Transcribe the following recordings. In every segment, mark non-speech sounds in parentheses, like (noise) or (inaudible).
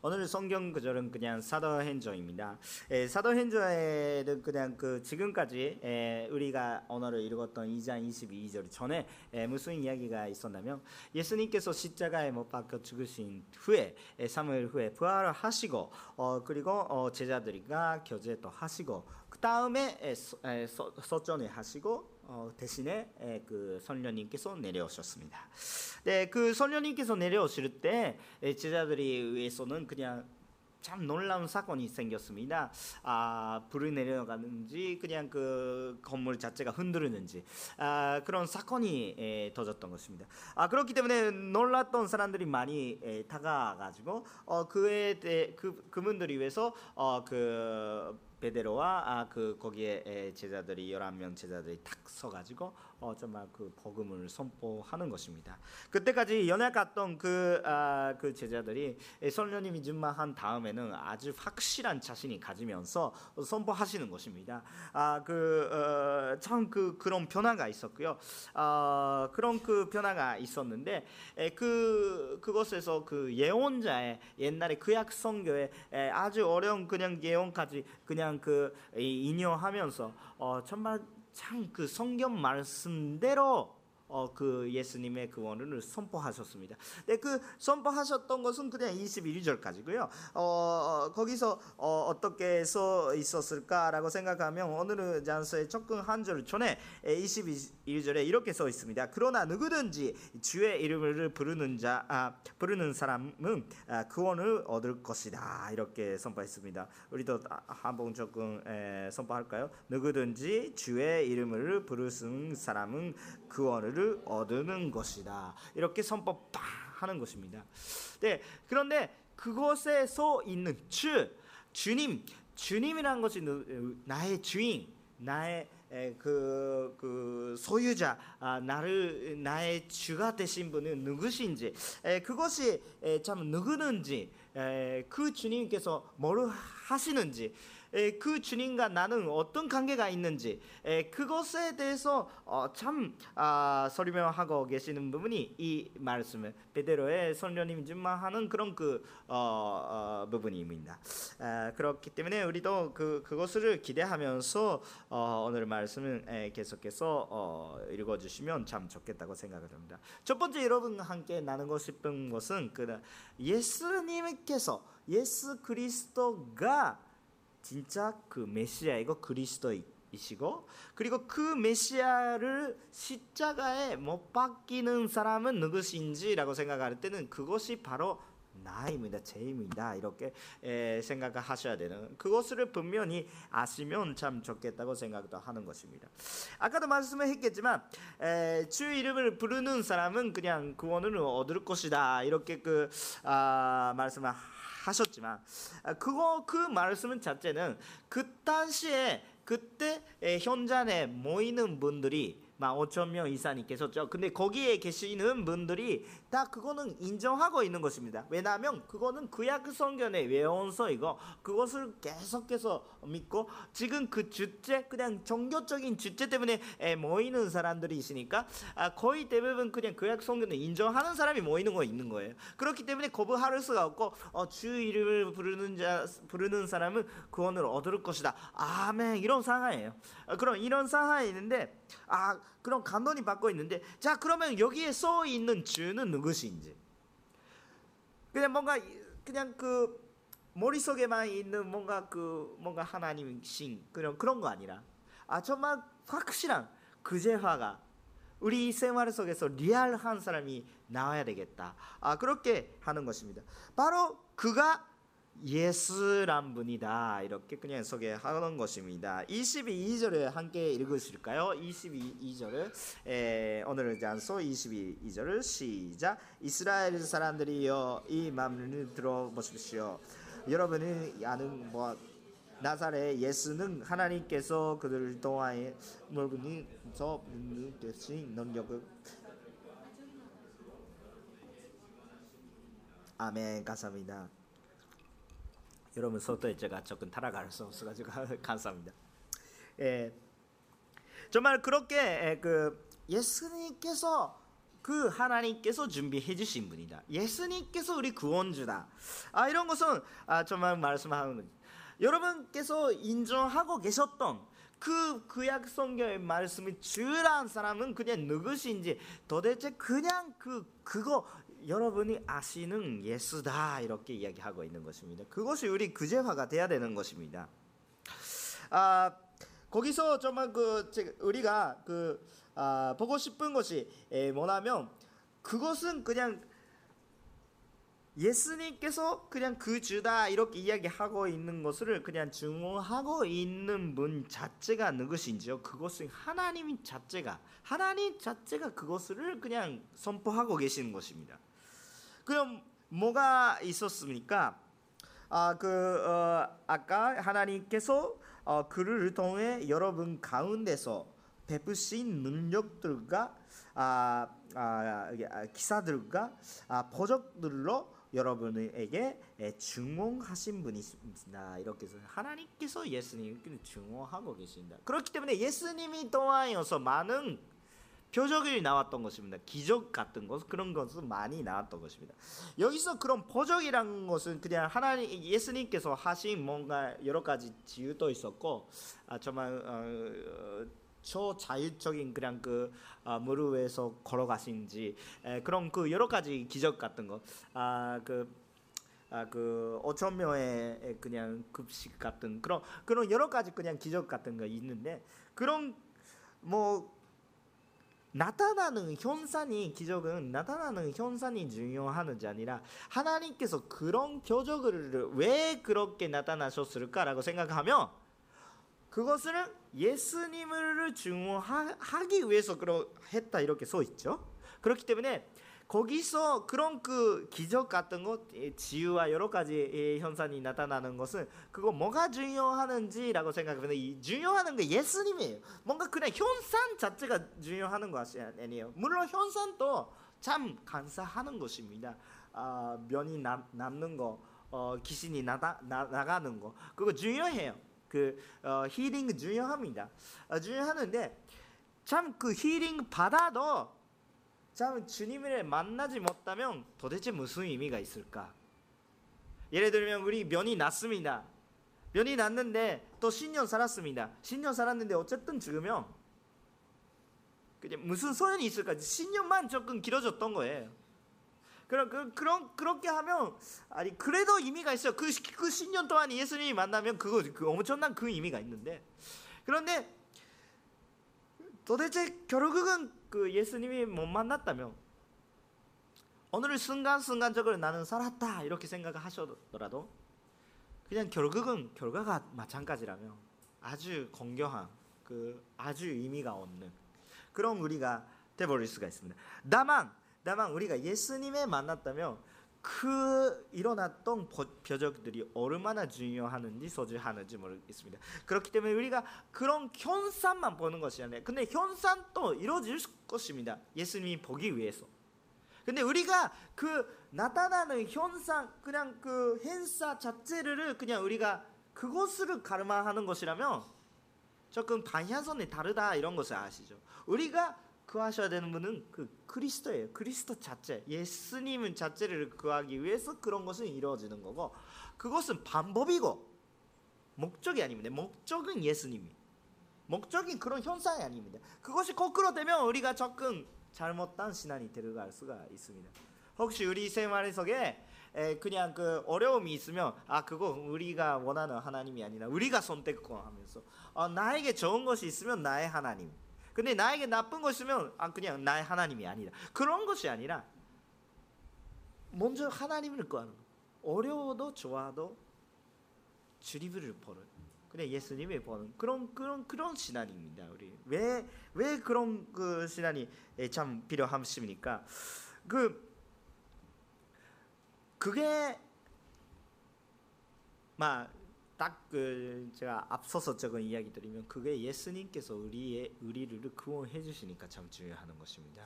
오늘 성경 구절은 그냥 사도행전입니다. 에, 사도행전에는 그냥 그 지금까지 에, 우리가 언어를 읽었던 2장 22절 전에 에, 무슨 이야기가 있었냐면 예수님께서 십자가에 못 박혀 죽으신 후에 에, 3일 후에 부활을 하시고 어, 그리고 어, 제자들과 교제도 하시고 그 다음에 서전을 하시고 어, 대신에 에, 그 선녀님께서 내려오셨습니다. 네, 그 선녀님께서 내려오실 때 제자들이 의해서는 그냥 참 놀라운 사건이 생겼습니다. 아, 불이 내려가는지 그냥 그 건물 자체가 흔들리는지 아, 그런 사건이 에, 터졌던 것입니다. 아, 그렇기 때문에 놀랐던 사람들이 많이 에, 다가가지고 어, 그에 대해 그 그분들이 위해서 어, 그 베데로와 아, 그 거기에 제자들이 11명 제자들이 탁 서가지고 어, 정말 그 복음을 선포하는 것입니다. 그때까지 연약 갔던 그, 아, 그 제자들이 성령님이 준마한 다음에는 아주 확실한 자신이 가지면서 선포하시는 것입니다. 아, 그, 어, 참그 그런 변화가 있었고요. 아, 그런 그 변화가 있었는데 에, 그 그것에서 그 예언자의 옛날에 구약 성교에 아주 어려운 그냥 예언까지 그냥 그 인용하면서 어, 정말 참 그 성경 말씀대로 어, 그 예수님의 그 원을 선포하셨습니다. 네, 그 선포하셨던 것은 그냥 21절까지고요. 어, 어, 거기서 어, 떻게 써 있었을까라고 생각하면 오늘은 잔서의 접근 한 절 전에 21절에 이렇게 써 있습니다. 그러나 누구든지 주의 이름을 부르는 자, 아, 부르는 사람은 아, 구원을 얻을 것이다. 이렇게 선포했습니다. 우리도 한번 조금 에, 선포할까요? 누구든지 주의 이름을 부르는 사람은 구원을 자유를 얻는 것이다. 이렇게 선포하는 것입니다. 네, 그런데 그곳에서 있는 주, 주님, 주님이라는 것이 나의 주인, 나의 그, 그 소유자, 아, 나를 나의 주가 되신 분은 누구신지, 에, 그것이 에, 참 누구는지, 에, 그 주님께서 뭘 하시는지, 그 주님과 나는 어떤 관계가 있는지 그것에 대해서 어, 참 아, 설명하고 계시는 부분이 이 말씀을 베드로의 선녀님 준마하는 그런 그 어, 어, 부분입니다. 그렇기 때문에 우리도 그 그것을 기대하면서 오늘 말씀을 계속해서 읽어주시면 참 좋겠다고 생각을 합니다. 첫 번째 여러분 함께 나누고 싶은 것은 그 예수님께서 예수 그리스도가 진짜 그 메시아이고 그리스도이시고 그리고 그 메시아를 십자가에 못 박히는 사람은 누구신지라고 생각할 때는 그것이 바로 나입니다. 제입니다. 이렇게 생각을 하셔야 되는 그것을 분명히 아시면 참 좋겠다고 생각도 하는 것입니다. 아까도 말씀을 했겠지만 에, 주 이름을 부르는 사람은 그냥 구원을 얻을 것이다. 이렇게 그 아, 말씀을 하셨지만 아, 그거 그 말씀 자체는 그 당시에 그때 현장에 모이는 분들이 막 5천 명 이상이 계셨죠. 근데 거기에 계시는 분들이 다 그거는 인정하고 있는 것입니다. 왜냐하면 그거는 구약 성경의 외원서이고 그것을 계속해서 믿고 지금 그 주제 그냥 종교적인 주제 때문에 모이는 사람들이 있으니까 아, 거의 대부분 그냥 구약 성경을 인정하는 사람이 모이는 거 있는 거예요. 그렇기 때문에 거부할 수가 없고 어, 주 이름을 부르는 자 부르는 사람은 구원을 얻을 것이다. 아멘 이런 상황이에요. 아, 그럼 이런 상황이 있는데 아 그런 감동이 받고 있는데 자 그러면 여기에 써 있는 주는 누구신지 그냥 뭔가 그냥 그 머릿속에만 있는 뭔가 그 뭔가 하나님 신 그런 그런 거 아니라 아 정말 확실한 그제화가 우리 생활 속에서 리얼한 사람이 나와야 되겠다. 아 그렇게 하는 것입니다. 바로 그가 예스란 분이다 이렇게 그냥 소개하는 것입니다. 22절을 함께 읽으실까요? 22절을 에, 오늘은 잔소 22절을 시작. 이스라엘 사람들이여 이 말을 들어보십시오. 여러분이 아는 뭐 나사렛 예수는 하나님께서 통하여 물분이 저 대신 능력을 아멘 감사합니다. 여러분 소토에 제가 조금 타락할 수 없어가지고 (laughs) 감사합니다. 예, 정말 그렇게 그 예수님께서 그 하나님께서 준비해 주신 분이다. 예수님께서 우리 구원주다. 아 이런 것은 아 정말 말씀하는. 여러분께서 인정하고 계셨던 그 구약 성경의 말씀이 주라는 사람은 그냥 누구신지 도대체 그냥 그 그거 여러분이 아시는 예수다 이렇게 이야기하고 있는 것입니다. 그것이 우리 구제화가 돼야 되는 것입니다. 아 거기서 정말 그 우리가 그 아, 보고 싶은 것이 뭐냐면 그것은 그냥 예수님께서 그냥 그 주다 이렇게 이야기하고 있는 것을 그냥 증언하고 있는 분 자체가 누구신지요? 그것은 하나님 자체가 하나님 자체가 그것을 그냥 선포하고 계시는 것입니다. 그럼 뭐가 있었습니까? 아 그 어, 아까 하나님께서 어, 그를 통해 여러분 가운데서 베푸신 능력들과 아, 아, 아 기사들과 아, 보적들로 여러분에게 증언하신 분이십니다. 이렇게 해서 하나님께서 예수님을 증언하고 계신다. 그렇기 때문에 예수님이 통하여서 많은 표적이 나왔던 것입니다. 기적 같은 것 그런 것은 많이 나왔던 것입니다. 여기서 그런 표적이란 것은 그냥 하나님 예수님께서 하신 뭔가 여러 가지 지유도 있었고 아, 정말 어, 초자율적인 그냥 그 아, 무릎에서 걸어가신지 에, 그런 그 여러 가지 기적 같은 거아그 아, 그 5천 명의 그냥 급식 같은 그런 그런 여러 가지 그냥 기적 같은 거 있는데 그런 뭐 나타나는 현상이 기적은 나타나는 현상이 중요하는지 아니라 하나님께서 그런 표적을 왜 그렇게 나타나셨을까라고 생각하면 그것은 예수님을 증언하기 위해서 그러 했다 이렇게 써 있죠. 그렇기 때문에 거기서 그런 그 기적 같은 것, 지유와 여러 가지 현상이 나타나는 것은 그거 뭐가 중요하는지라고 생각하면 이 중요한 게 예수님이에요. 뭔가 그냥 현상 자체가 중요하는 것이 아니에요. 물론 현상도 참 감사하는 것입니다. 아, 면이 남, 남는 거, 어, 귀신이 나다, 나, 나가는 거, 그거 중요해요. 그 어, 힐링 중요합니다. 어, 중요하는데 참 그 힐링 받아도 참 주님을 만나지 못하면 도대체 무슨 의미가 있을까? 예를 들면 우리 면이 났습니다. 면이 났는데 또 10년 살았습니다. 10년 살았는데 어쨌든 죽으면 그냥 무슨 소용이 있을까? 10년만 조금 길어졌던 거예요. 그런 그, 그런 그렇게 하면 아니 그래도 의미가 있어요. 그그 그 10년 동안 예수님이 만나면 그거 그 엄청난 그 의미가 있는데 그런데 도대체 결국은 그 예수님이 못 만났다면 오늘 순간순간적으로 나는 살았다 이렇게 생각하셔더라도 그냥 결국은 결과가 마찬가지라면 아주 공경한 그 아주 의미가 없는 그런 우리가 돼버릴 수가 있습니다. 다만 다만 우리가 예수님에 만났다면 그 일어났던 표적들이 얼마나 중요하는지 소중하는지 모르겠습니다. 그렇기 때문에 우리가 그런 현상만 보는 것이 아니라 근데 현상도 이루어질 것입니다. 예수님이 보기 위해서. 근데 우리가 그 나타나는 현상 그냥 그 행사 자체를 그냥 우리가 그것을 가르마하는 것이라면 조금 방향성이 다르다 이런 것을 아시죠? 우리가 구하셔야 되는 분은 그 그리스도예요. 그리스도 자체, 예수님 자체를 구하기 위해서 그런 것은 이루어지는 거고 그것은 방법이고 목적이 아닙니다. 목적은 예수님이. 목적인 그런 현상이 아닙니다. 그것이 거꾸로 되면 우리가 조금 잘못된 신앙이 들어갈 수가 있습니다. 혹시 우리 생활 속에 그냥 그 어려움이 있으면 아 그거 우리가 원하는 하나님이 아니라 우리가 선택하면서 어, 나에게 좋은 것이 있으면 나의 하나님 근데 나에게 나쁜 것이면 아 그냥 나의 하나님이 아니다. 그런 것이 아니라 먼저 하나님을 구하는 거. 어려워도 좋아도 주리를 보는 그냥 예수님을 보는 그런 그런 그런 신앙입니다. 우리 왜 왜 그런 그 신앙이 참 필요하십니까? 그 그게 막 딱 그 제가 앞서서 적은 이야기 드리면 그게 예수님께서 우리의 우리를 구원해 주시니까 참 중요한 것입니다.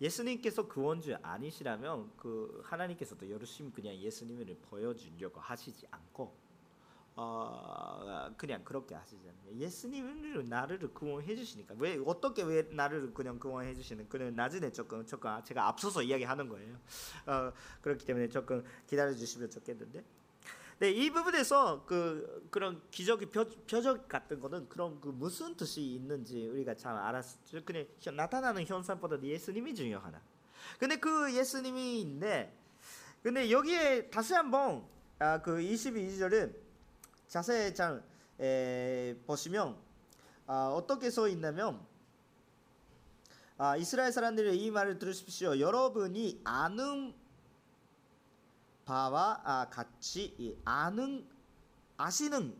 예수님께서 구원주 아니시라면 그 하나님께서도 열심히 그냥 예수님을 보여주려고 하시지 않고 어 그냥 그렇게 하시잖아요. 예수님은 나를 구원해 주시니까 왜 어떻게 왜 나를 그냥 구원해 주시는 그는 나중에 조금 조금 제가 앞서서 이야기하는 거예요. 어 그렇기 때문에 조금 기다려 주시면 좋겠는데. 네, 이 부분에서 그 그런 기적의 표, 표적 같은 거는 그런 그 무슨 뜻이 있는지 우리가 잘 알았죠. 그냥 현- 나타나는 현상보다 예수님이 중요하다. 근데 그 예수님이인데 근데 여기에 다시 한번 아, 그 22절은 자세히 잘 에, 보시면 아, 어떻게 써 있냐면 아, 이스라엘 사람들의 이 말을 들으십시오. 여러분이 아는 바와 아, 같이 이 아는 아시는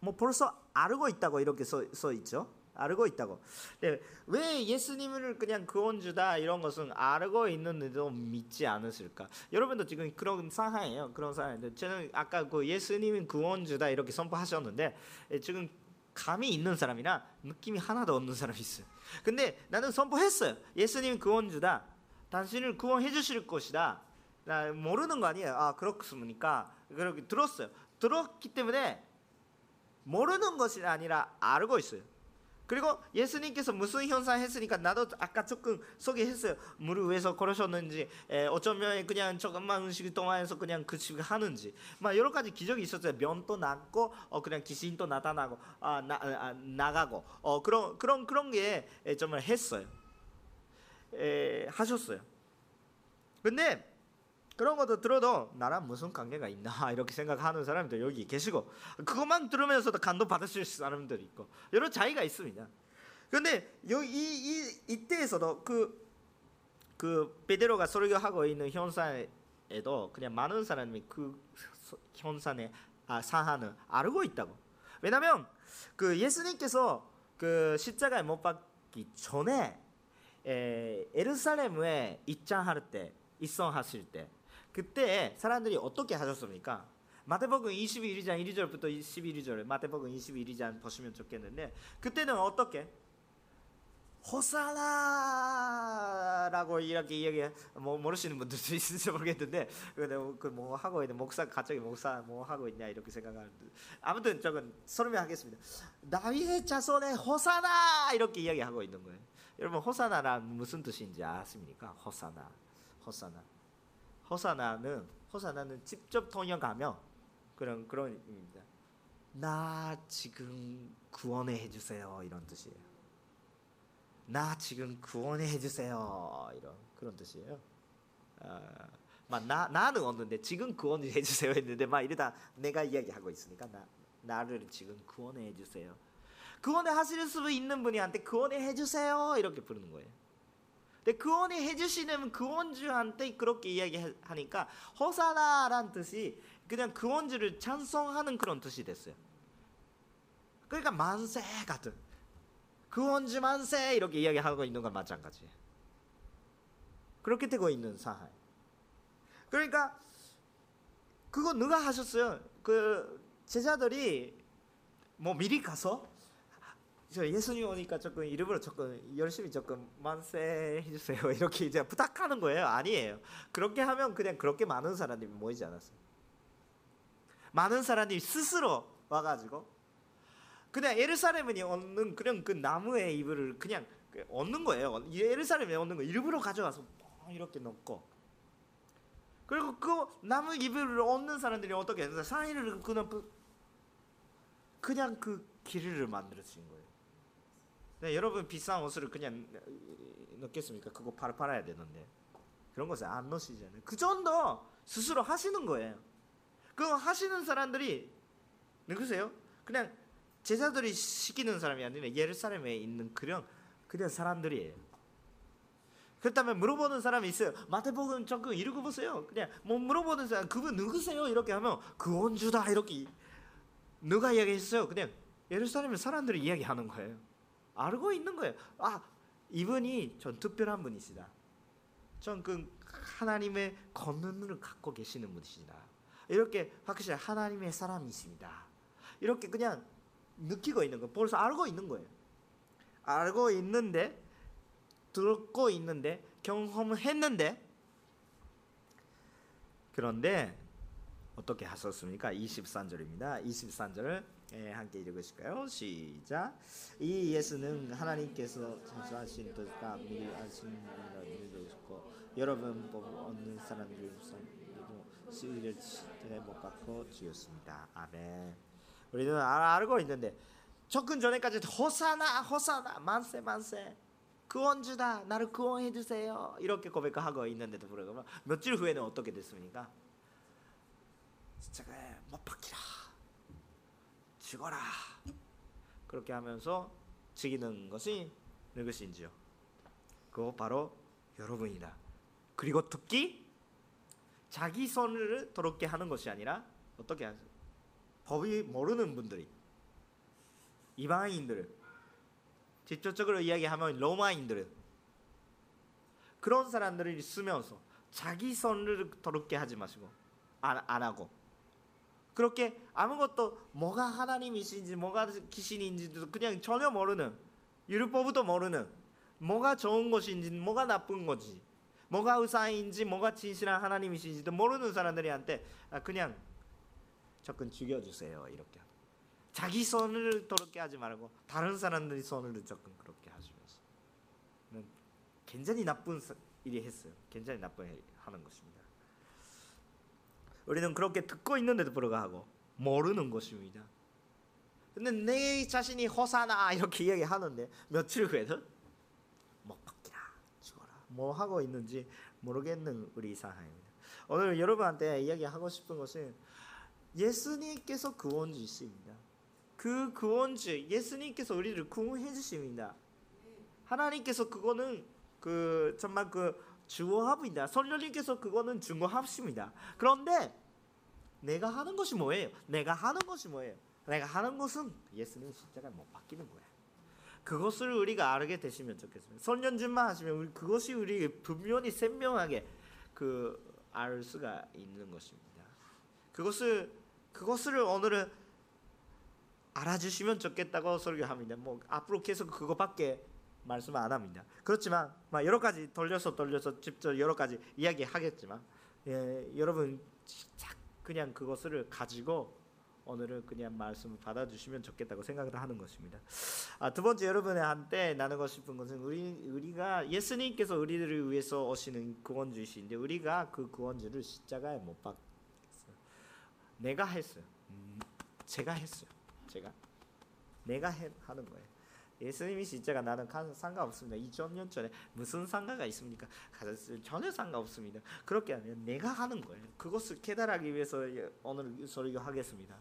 뭐 벌써 알고 있다고 이렇게 써, 써 있죠. 알고 있다고. 네, 왜 예수님을 그냥 구원주다 이런 것은 알고 있는데도 믿지 않으실까? 여러분도 지금 그런 상황이에요. 그런 상황인데 저는 아까 그 예수님은 구원주다 이렇게 선포하셨는데 예, 지금 감이 있는 사람이나 느낌이 하나도 없는 사람이 있어요. 근데 나는 선포했어요. 예수님 구원주다. 당신을 구원해 주실 것이다. 나 모르는 거 아니에요. 아 그렇습니까? 그렇게 들었어요. 들었기 때문에 모르는 것이 아니라 알고 있어요. 그리고 예수님께서 무슨 현상 했으니까 나도 아까 조금 소개했어요. 물을 위해서 걸으셨는지, 에, 어쩌면 그냥 조금만 음식 동안에서 그냥 그 집을 하는지, 막 여러 가지 기적이 있었어요. 면도 낫고, 어 그냥 귀신도 나타나고, 아, 나, 아 나가고, 어 그런 그런 그런 게 에, 정말 했어요. 에, 하셨어요. 근데 그런 것도 들어도 나랑 무슨 관계가 있나 (laughs) 이렇게 생각하는 사람들 여기 계시고 그것만 들으면서도 감동 받으실 사람들이 있고 여러 차이가 있습니다. 근데 여기 이, 이 이때에서도 그 그 베드로가 설교하고 있는 현상에도 그냥 많은 사람이 그 현상의 아, 사안을 알고 있다고. 왜냐하면 그 예수님께서 그 십자가에 못 박기 전에 에, 에루살렘에 입장할 때 입성하실 때 그때 사람들이 어떻게 하셨습니까? 마태복음 21장 1절부터 11절 마태복음 21장 보시면 좋겠는데 그때는 어떻게 호사나라고 이렇게 이야기 뭐 모르시는 분들도 (laughs) 있을지 모르겠는데 그뭐 하고 있는 목사 갑자기 목사 뭐 하고 있냐 이렇게 생각하는데 아무튼 저건 설명하겠습니다. 다윗의 자손의 호사나 이렇게 이야기하고 있는 거예요. 여러분 호사나란 무슨 뜻인지 아십니까? 호사나 호사나 호사나는 호사나는 직접 통역하면 그런 그런 의미입니다. 나 지금 구원해 해주세요 이런 뜻이에요. 나 지금 구원해 해주세요 이런 그런 뜻이에요. 아, 막나 나는 없는데 지금 구원해 해주세요 했는데 막 이러다 내가 이야기하고 있으니까 나 나를 지금 구원해 해주세요. 구원해 하실 수 있는 분이한테 구원해 해주세요 이렇게 부르는 거예요. 근데 구원해 해주시는 구원주한테 그렇게 이야기하니까 호사나란 뜻이 그냥 구원주를 찬송하는 그런 뜻이 됐어요. 그러니까 만세 같은 구원주 만세 이렇게 이야기하고 있는 건 마찬가지예요. 그렇게 되고 있는 상황. 그러니까 그거 누가 하셨어요? 그 제자들이 뭐 미리 가서 저 예수님 오니까 조금 일부러 조금 열심히 조금 만세 해주세요. (laughs) 이렇게 이제 부탁하는 거예요. 아니에요. 그렇게 하면 그냥 그렇게 많은 사람들이 모이지 않았어요 많은 사람들이 스스로 와가지고 그냥 예루살렘에 얻는 그냥 그 나무의 이불을 그냥 얻는 거예요. 예루살렘에 얻는 거 일부러 가져와서 이렇게 넣고. 그리고 그 나무 이불을 얻는 사람들이 어떻게 했어요 사이를 그냥 그냥 그 길을 만들어진 거예요. 네, 여러분 비싼 옷을 그냥 넣겠습니까? 그거 바로 팔아야 되는데 그런 것을 안 넣으시잖아요. 그 정도 스스로 하시는 거예요. 그거 하시는 사람들이 누구세요? 그냥 제자들이 시키는 사람이 아니라 예루살렘에 있는 그런 그냥 사람들이에요. 그렇다면 물어보는 사람이 있어요. 마태복음 조금 읽어보세요. 그냥 뭐 물어보는 사람 그분 누구세요? 이렇게 하면 구원주다 이렇게 누가 이야기했어요? 그냥 예루살렘의 사람들이 이야기하는 거예요. 알고 있는 거예요. 아 이분이 전 특별한 분이시다. 전 그 하나님의 권능을 갖고 계시는 분이시다. 이렇게 확실히 하나님의 사람이십니다. 이렇게 그냥 느끼고 있는 거, 벌써 알고 있는 거예요. 알고 있는데 듣고 있는데 경험을 했는데 그런데 어떻게 하셨습니까? 23절입니다. 23절을 예, 함께 읽으실까요? 시작. 이 예수는 하나님께서 창조하신 뜻과 미리 아신 일을 이루셨고 여러분 복 얻는 사람들 우선 시위를 못 박고 죽였습니다. 아멘. 우리는 알, 알고 있는데 접근 전에까지 호사나 호사나 만세 만세 구원주다 나를 구원해 주세요 이렇게 고백하고 있는데도 불구하고 며칠 후에는 어떻게 됐습니까? 십자가에 못 박히라 죽어라 그렇게 하면서 죽이는 것이 누구신지요? 그거 바로 여러분이다. 그리고 특히 자기 손을 더럽게 하는 것이 아니라 어떻게 하죠? 법이 모르는 분들이 이방인들 직접적으로 이야기하면 로마인들은 그런 사람들을 쓰면서 자기 손을 더럽게 하지 마시고 안, 안 하고 그렇게 아무것도 뭐가 하나님이신지 뭐가 귀신인지도 그냥 전혀 모르는 율법도 모르는 뭐가 좋은 것인지 뭐가 나쁜 것인지 뭐가 의사인지 뭐가 진실한 하나님이신지도 모르는 사람들이한테 아, 그냥 접근 죽여주세요 이렇게. 자기 손을 더럽게 하지 말고 다른 사람들이 손을 접근 그렇게 하시면서. 굉장히 나쁜 일이 했어요. 굉장히 나쁜 일 하는 것입니다 우리는 그렇게 듣고 있는데도 불구하고 모르는 것입니다. 근데 내 자신이 호사나 이렇게 이야기하는데 며칠 후에는 못 박기라 죽어라 뭐 하고 있는지 모르겠는 우리 상황입니다. 오늘 여러분한테 이야기하고 싶은 것은 예수님께서 구원주십니다. 그 구원주 예수님께서 우리를 구원해 주십니다. 하나님께서 그거는 그 정말 그 주어합니다. 성령님께서 그거는 중고합십니다. 그런데 내가 하는 것이 뭐예요? 내가 하는 것이 뭐예요? 내가 하는 것은 예수님 십자가 못 바뀌는 거야. 그것을 우리가 알게 되시면 좋겠습니다. 선전진만 하시면 그것이 우리 분명히鮮明하게 그 알 수가 있는 것입니다. 그것을 그것을 오늘은 알아주시면 좋겠다고 설교합니다. 뭐 앞으로 계속 그거밖에 말씀 안 합니다. 그렇지만 여러 가지 돌려서 돌려서 직접 여러 가지 이야기하겠지만 예, 여러분 그냥 그것을 가지고 오늘은 그냥 말씀을 받아주시면 좋겠다고 생각을 하는 것입니다. 아, 두 번째 여러분의 한때 나누고 싶은 것은 우리 우리가 예수님께서 우리들을 위해서 오시는 구원주이신데 우리가 그 구원주를 십자가에 못 박겠어요. 내가 했어요. 음, 제가 했어요. 제가 내가 해, 하는 거예요. 예수님이 십자가 나는 상관없습니다. 2000년 전에 무슨 상가가 있습니까? 전혀 상관없습니다. 그렇게 하면 내가 하는 거예요. 그것을 깨달하기 위해서 오늘 설교하겠습니다.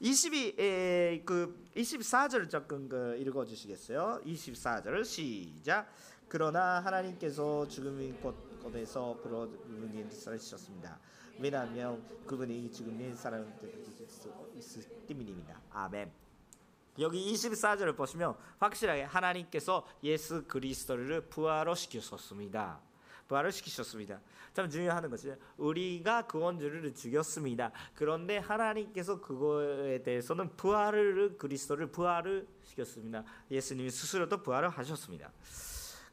22, 에, 그 24절 조금 그 읽어 주시겠어요? 24절 시작. 그러나 하나님께서 죽음의 곳에서 부르는 살리셨습니다. 왜냐하면 그분이 죽음의 사람을 있을 때문입니다. 아멘. 여기 24절을 보시면 확실하게 하나님께서 예수 그리스도를 부활로 시키셨습니다. 부활을 시키셨습니다. 참 중요한 것이 우리가 구원주를 죽였습니다. 그런데 하나님께서 그거에 대해서는 부활을 그리스도를 부활을 시켰습니다. 예수님이 스스로도 부활을 하셨습니다.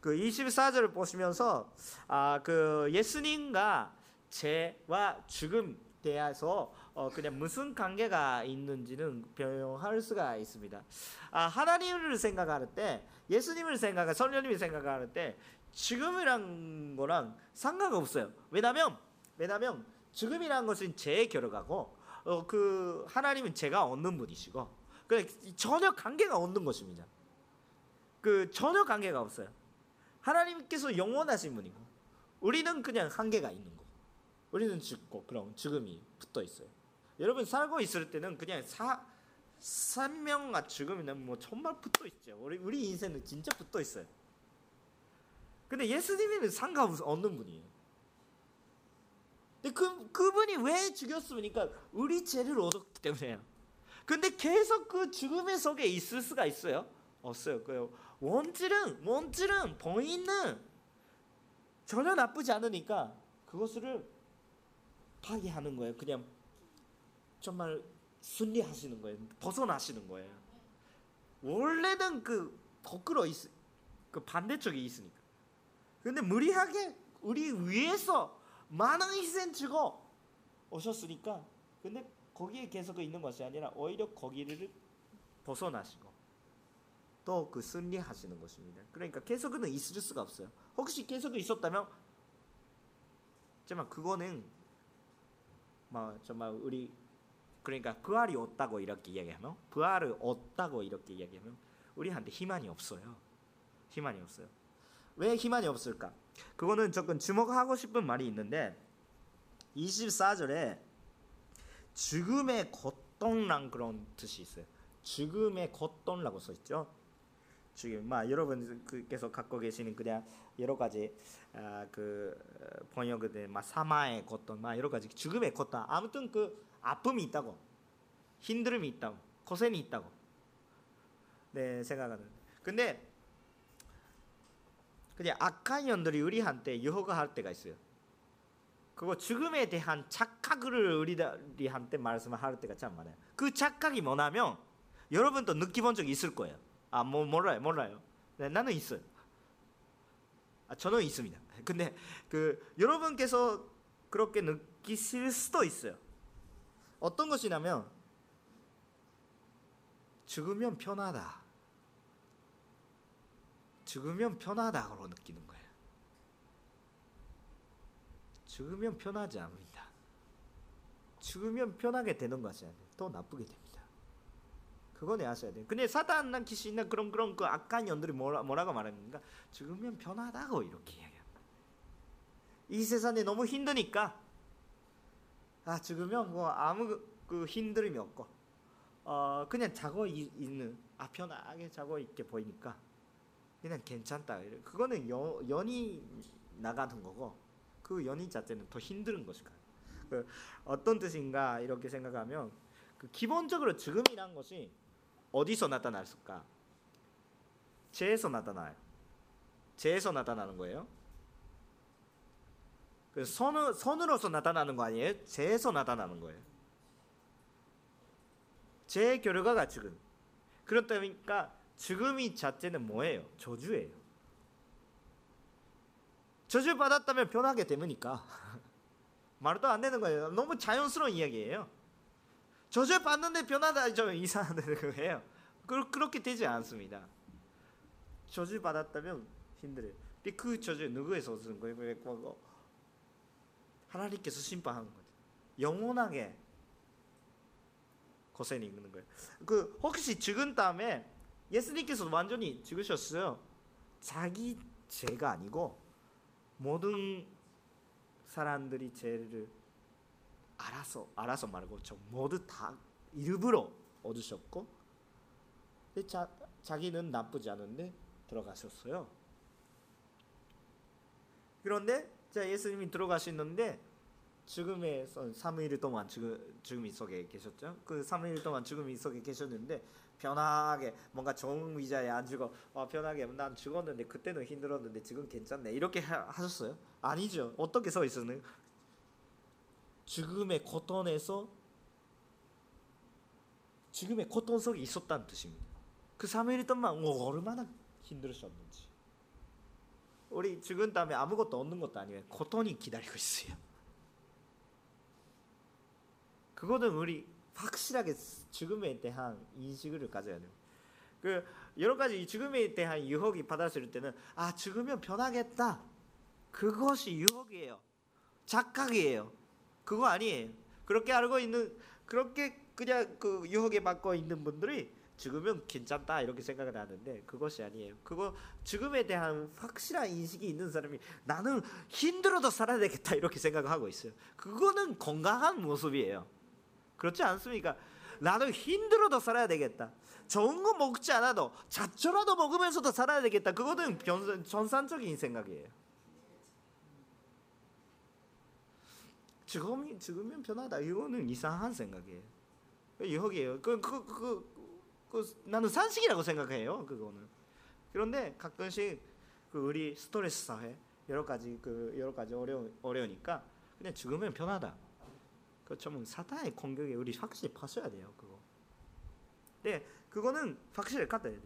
그 24절을 보시면서 아 그 예수님과 죄와 죽음 대해서 어 그냥 무슨 관계가 있는지는 변형할 수가 있습니다. 아 하나님을 생각할 때 예수님을 생각할 성령님을 생각할 때 죽음이란 거랑 상관없어요. 왜냐면 왜냐면 죽음이란 것은 제 결과고 어, 그 하나님은 제가 얻는 분이시고 그 전혀 관계가 없는 것입니다. 그 전혀 관계가 없어요. 하나님께서 영원하신 분이고 우리는 그냥 한계가 있는 거. 우리는 죽고 그럼 죽음이 붙어 있어요. 여러분 살고 있을 때는 그냥 사 생명과 죽음이는 뭐 정말 붙어 있죠. 우리 우리 인생은 진짜 붙어 있어요. 근데 예수님은 상관없는 분이에요. 근데 그 그분이 왜 죽였습니까? 우리 죄를 얻었기 때문에요. 근데 계속 그 죽음의 속에 있을 수가 있어요? 없어요. 그 원질은 원질은 본인은 전혀 나쁘지 않으니까 그것을 파괴하는 거예요. 그냥 정말 순리하시는 거예요. 벗어나시는 거예요. 원래는 그 거꾸로 있, 그 반대쪽에 있으니까. 근데 무리하게 우리 위해서 많은 희생 주고 오셨으니까 근데 거기에 계속 있는 것이 아니라 오히려 거기를 벗어나시고 또 그 승리하시는 것입니다. 그러니까 계속은 있을 수가 없어요. 혹시 계속 있었다면 정말 그거는 뭐 정말 우리 그러니까 부활이 없다고 이렇게 이야기하면 부활을 없다고 이렇게 이야기하면 우리한테 희망이 없어요. 희망이 없어요. 왜 희망이 없을까? 그거는 조금 주목하고 싶은 말이 있는데 24절에 죽음의 고통란 그런 뜻이 있어요. 죽음의 고통라고 써 있죠. 지금 막 여러분께서 갖고 계시는 그냥 여러 가지 아, 그 번역들 막 사마의 고통, 막 여러 가지 죽음의 고통, 아무튼 그 아픔이 있다고, 힘듦이 있다고, 고생이 있다고. 네 생각하는. 근데 그냥 악한 연들이 우리한테 유혹할 때가 있어요. 그거 죽음에 대한 착각을 우리들한테 말씀할 때가 참 많아요. 그 착각이 뭐냐면 여러분도 느껴본 적 있을 거예요. 아, 뭐 몰라요, 몰라요. 네, 나는 있어요. 아, 저는 있습니다. 근데 그 여러분께서 그렇게 느끼실 수도 있어요. 어떤 것이냐면 죽으면 편하다. 죽으면 편하다고 느끼는 거예요. 죽으면 편하지 않습니다. 죽으면 편하게 되는 것이 아니에요. 더 나쁘게 됩니다. 그거는 아셔야 돼요. 근데 사탄이나 귀신이나 그런 그런 그 악한 연들이 뭐라, 뭐라고 말하는가? 죽으면 편하다고 이렇게 이야기합니다. 이 세상에 너무 힘드니까 아 죽으면 뭐 아무 그 힘듦이 없고 어 그냥 자고 이, 있는 아 편하게 자고 있게 보이니까 그냥 괜찮다. 그거는 여, 연이 나가는 거고 그 연이 자체는 더 힘든 것일까. 그 어떤 뜻인가 이렇게 생각하면 그 기본적으로 죽음이란 것이 어디서 나타날까? 죄에서 나타나요. 죄에서 나타나는 거예요. 그 선, 선으로서 나타나는 거 아니에요? 죄에서 나타나는 거예요. 죄의 결과가 죽음. 그렇다 보니까 죽음이 자체는 뭐예요? 저주예요. 저주 받았다면 변하게 되니까 (laughs) 말도 안 되는 거예요. 너무 자연스러운 이야기예요. 저주 받는데 변하다 좀 이상한 (laughs) 거예요. 그렇게 되지 않습니다. 저주 받았다면 힘들어요. 근데 그 저주 누구에서 얻은 거예요? 하나님께서 심판하는 거죠. 영원하게 고생이 있는 거예요. 그 혹시 죽은 다음에 예수님께서 완전히 죽으셨어요. 자기 죄가 아니고 모든 사람들이 죄를 알아서 알아서 말고 저 모두 다 일부러 얻으셨고 자, 자기는 나쁘지 않은데 들어가셨어요. 그런데 자 예수님이 들어가시는데 죽음의 3일 동안 죽음, 죽음 속에 계셨죠. 그 3일 동안 죽음 속에 계셨는데 편하게 뭔가 좋은 의자에 앉고 어, 편하게 난 죽었는데 그때는 힘들었는데 지금 괜찮네 이렇게 하, 셨어요 아니죠. 어떻게 서 있었는? 죽음의 고통에서 죽음의 고통 속에 있었다는 뜻입니다. 그 3일 동안 얼마나 힘들으셨는지. 우리 죽은 다음에 아무것도 없는 것도 아니에요. 고통이 기다리고 있어요. 그거는 우리 확실하게 죽음에 대한 인식을 가져야 돼요. 그 여러 가지 죽음에 대한 유혹이 받았을 때는 아 죽으면 변하겠다. 그것이 유혹이에요. 착각이에요. 그거 아니에요. 그렇게 알고 있는 그렇게 그냥 그 유혹에 받고 있는 분들이 죽으면 괜찮다 이렇게 생각을 하는데 그것이 아니에요. 그거 죽음에 대한 확실한 인식이 있는 사람이 나는 힘들어도 살아야 되겠다 이렇게 생각하고 있어요. 그거는 건강한 모습이에요. 그렇지 않습니까? 나는 힘들어도 살아야 되겠다. 좋은 거 먹지 않아도 잡초라도 먹으면서도 살아야 되겠다. 그거는 변, 전산적인 생각이에요. 죽으면, 죽으면 편하다. 이거는 이상한 생각이에요. 여기에요. 그, 그, 그, 그, 나는 산식이라고 생각해요. 그거는. 그런데 가끔씩 그 우리 스트레스 사회 여러 가지 그 여러 가지 어려 어려우니까 그냥 죽으면 편하다. 그좀 사탄의 공격에 우리 확실히 파셔야 돼요. 그거. 네, 그거는 확실히 갖다 야 돼.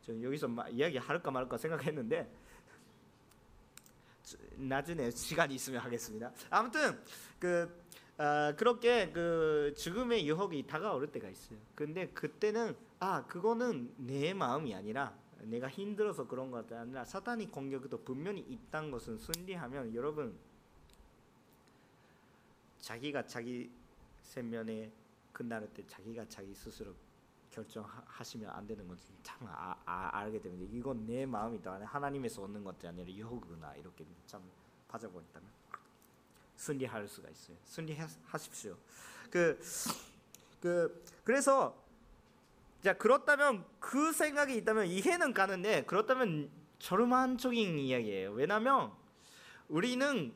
저 여기서 이야기 할까 말까 생각했는데 나중에 시간이 있으면 하겠습니다. 아무튼 그 아, 그렇게 그 죽음의 유혹이 다가올 때가 있어요. 근데 그때는 아 그거는 내 마음이 아니라 내가 힘들어서 그런 것 아니라 사탄이 공격도 분명히 있다는 것은 순리하면 여러분 자기가 자기 생명에 끝날 때 자기가 자기 스스로 결정하시면 안 되는 건지 참 아, 아, 알게 됩니다. 이건 내 마음이다. 하나님에서 얻는 것이 아니라 유혹이구나 이렇게 참 빠져버렸다면 순리할 수가 있어요. 순리하십시오. 그, 그 그래서 자 그렇다면 그 생각이 있다면 이해는 가는데 그렇다면 절망적인 이야기예요. 왜냐하면 우리는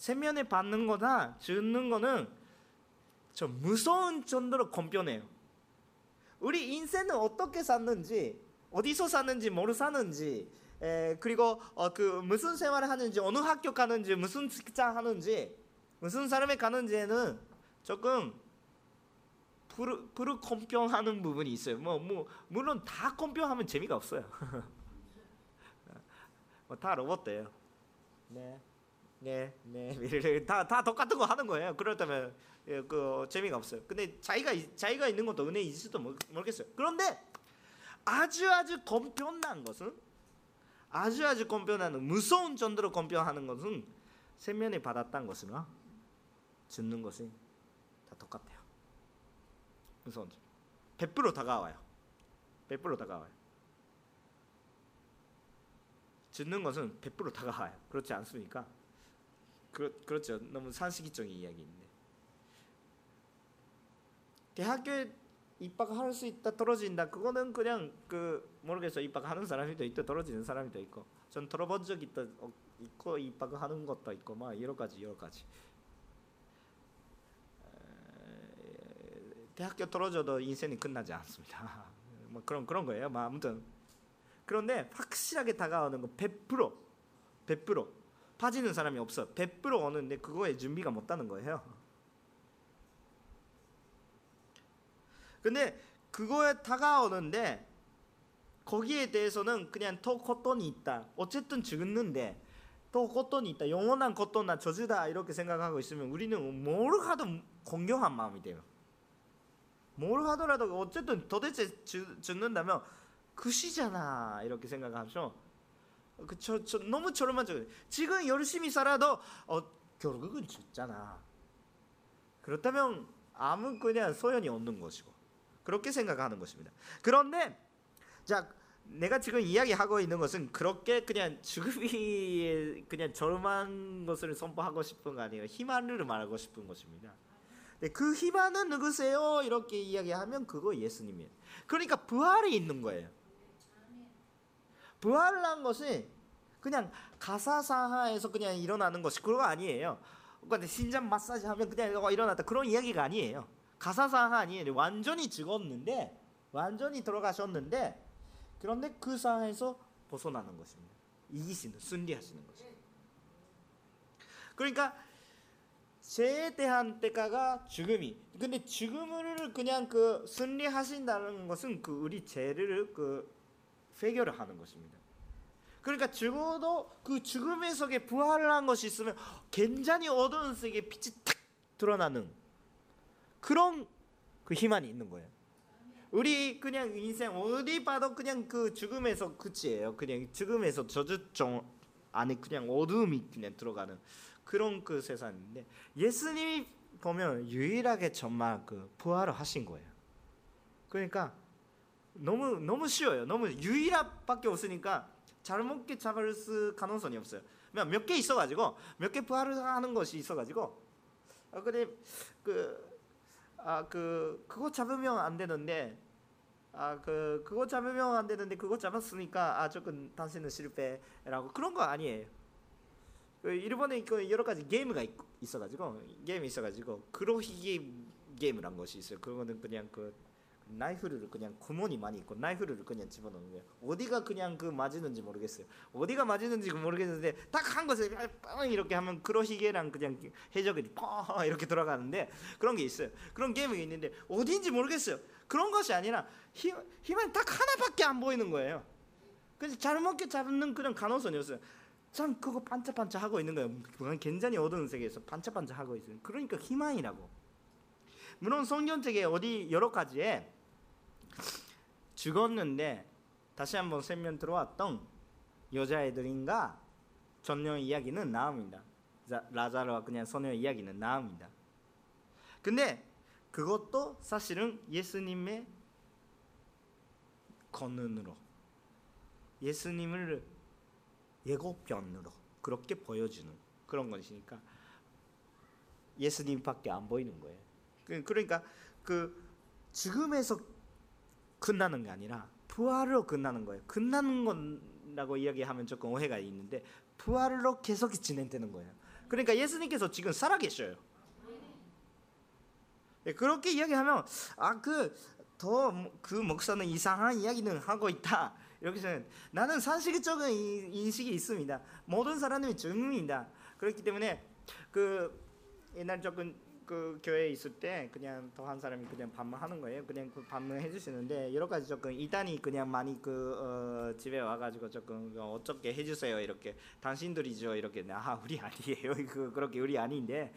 세면에 받는 거나 주는 거는 좀 무서운 정도로 건편해요. 우리 인생은 어떻게 샀는지 어디서 샀는지 뭐로 사는지 에, 그리고 어, 그 무슨 생활을 하는지 어느 학교 가는지 무슨 직장 하는지 무슨 사람에 가는지에는 조금 불, 불 컴평하는 부분이 있어요. 뭐, 뭐 물론 다 컴평하면 재미가 없어요. (laughs) 뭐 다 로봇돼요. 네, 네, 네, (laughs) 다다 똑같은 거 하는 거예요. 그렇다면 예, 그 재미가 없어요. 근데 자기가 자기가 있는 것도 은혜 있을지도 모르겠어요. 그런데 아주 아주 컴평난 것은 아주 아주 컴평하는 무서운 정도로 컴평하는 것은 세면에 받았다는 것으로 듣는 것이 다 똑같아요. 무서운 점. 100% 다가와요. 100% 다가와요. 듣는 것은 100% 다가와요. 그렇지 않습니까? 그, 그렇죠. 너무 산식적인 이야기인데. 대학교에 입학할 수 있다 떨어진다 그거는 그냥 그 모르겠어 입학하는 사람이 더 있고 떨어지는 사람이 더 있고 전 들어본 적 있다 어, 있고 입학하는 것도 있고 막 여러 가지 여러 가지 대학교 떨어져도 인생이 끝나지 않습니다. (laughs) 뭐 그런 그런 거예요. 뭐 아무튼 그런데 확실하게 다가오는 거 100% 100% 빠지는 사람이 없어. 100% 오는데 그거에 준비가 못다는 거예요. 근데 그거에 다가오는데 거기에 대해서는 그냥 더 겉돈이 있다. 어쨌든 죽는데 또 겉돈이 있다. 영원한 겉돈나 저주다 이렇게 생각하고 있으면 우리는 뭘 하도 공경한 마음이 돼요. 뭘 하더라도 어쨌든 도대체 죽, 죽는다면 그시잖아 이렇게 생각하죠. 그 저 저, 너무 저렴한죠. 지금 열심히 살아도 어, 결국은 죽잖아. 그렇다면 아무 그냥 소연이 없는 것이고 그렇게 생각하는 것입니다. 그런데 자 내가 지금 이야기하고 있는 것은 그렇게 그냥 죽음이 그냥 절망 것을 선포하고 싶은 거 아니에요. 희망을 말하고 싶은 것입니다. 그 희망은 누구세요? 이렇게 이야기하면 그거 예수님이에요. 그러니까 부활이 있는 거예요. 부활이란 것이 그냥 가사사하에서 그냥 일어나는 것이 그거 아니에요. 그러니까 신장 마사지 하면 그냥 일어났다 그런 이야기가 아니에요. 가사사하 아니에요. 완전히 죽었는데 완전히 들어가셨는데 그런데 그 상황에서 벗어나는 것입니다. 이기시는 순리하시는 것입니다. 그러니까 죄에 대한 대가가 죽음이. 근데 죽음을 그냥 그 순리하신다는 것은 그 우리 죄를 그 회개를 하는 것입니다. 그러니까 죽어도 그 죽음의 속에 부활을 한 것이 있으면 굉장히 어두운 색의 빛이 탁 드러나는 그런 그 희망이 있는 거예요. 우리 그냥 인생 어디 봐도 그냥 그 죽음에서 끝이에요. 그냥 죽음에서 저주종 안에 그냥 어둠이 그냥 들어가는 그런 그 세상인데 예수님이 보면 유일하게 정말 그 부활을 하신 거예요. 그러니까 너무 너무 쉬워요. 너무 유일함밖에 없으니까 잘못게 잡을 수 가능성이 없어요. 몇 개 있어가지고 몇 개 부활을 하는 것이 있어가지고 아, 근데 그 아, 그 그거 잡으면 안 되는데 아, 그 그거 잡으면 안 되는데 그거 잡았으니까 아 조금 당신은 실패라고 그런 거 아니에요. 그 일본에 그 여러 가지 게임가 있 어가지고 게임이 있어가지고 그로히게 게임을 것이 있어요. 그거는 그냥 그 나이프를 그냥 구멍이 많이 있고 나이프를 그냥 집어넣는 거예요. 어디가 그냥 그 맞는지 모르겠어요. 어디가 맞는지 모르겠는데 딱 한 것에 빵 이렇게 하면 그러시게랑 그냥 해적이 뻥 이렇게 돌아가는데 그런 게 있어요. 그런 게임이 있는데 어디인지 모르겠어요. 그런 것이 아니라 힘, 힘은 딱 하나밖에 안 보이는 거예요. 그래서 잘못게 잡는 그런 없어요. 참 그거 반짝반짝 하고 있는 거예요. 굉장히 어두운 세계에서 반짝반짝 하고 있어요. 그러니까 희망이라고. 물론 성경책에 어디 여러 가지에 죽었는데 다시 한번 생명 들어왔던 여자애들인가 전혀 이야기는 나옵니다. 라자르와 그냥 소녀 이야기는 나옵니다. 근데 그것도 사실은 예수님의 권능으로 예수님을 예고편으로 그렇게 보여주는 그런 것이니까 예수님밖에 안 보이는 거예요. 그, 그러니까 그 죽음에서 끝나는 게 아니라 부활로 끝나는 거예요. 끝나는 건라고 이야기하면 조금 오해가 있는데 부활로 계속 진행되는 거예요. 그러니까 예수님께서 지금 살아계셔요. 네, 그렇게 이야기하면 아그더그 목사는 이상한 이야기는 하고 있다. 이렇게 나는 상식적인 인식이 있습니다. 모든 사람이 증입니다. 그렇기 때문에 그 옛날 조금 그 교회에 있을 때 그냥 더 한 사람이 그냥 반문하는 거예요. 그냥 그 반문해 주시는데 여러 가지 조금 이단이 그냥 많이 그 어, 집에 와가지고 조금 어떻게 해주세요? 이렇게 당신들이죠. 이렇게 아 우리 아니에요. (laughs) 그 그렇게 우리 아닌데.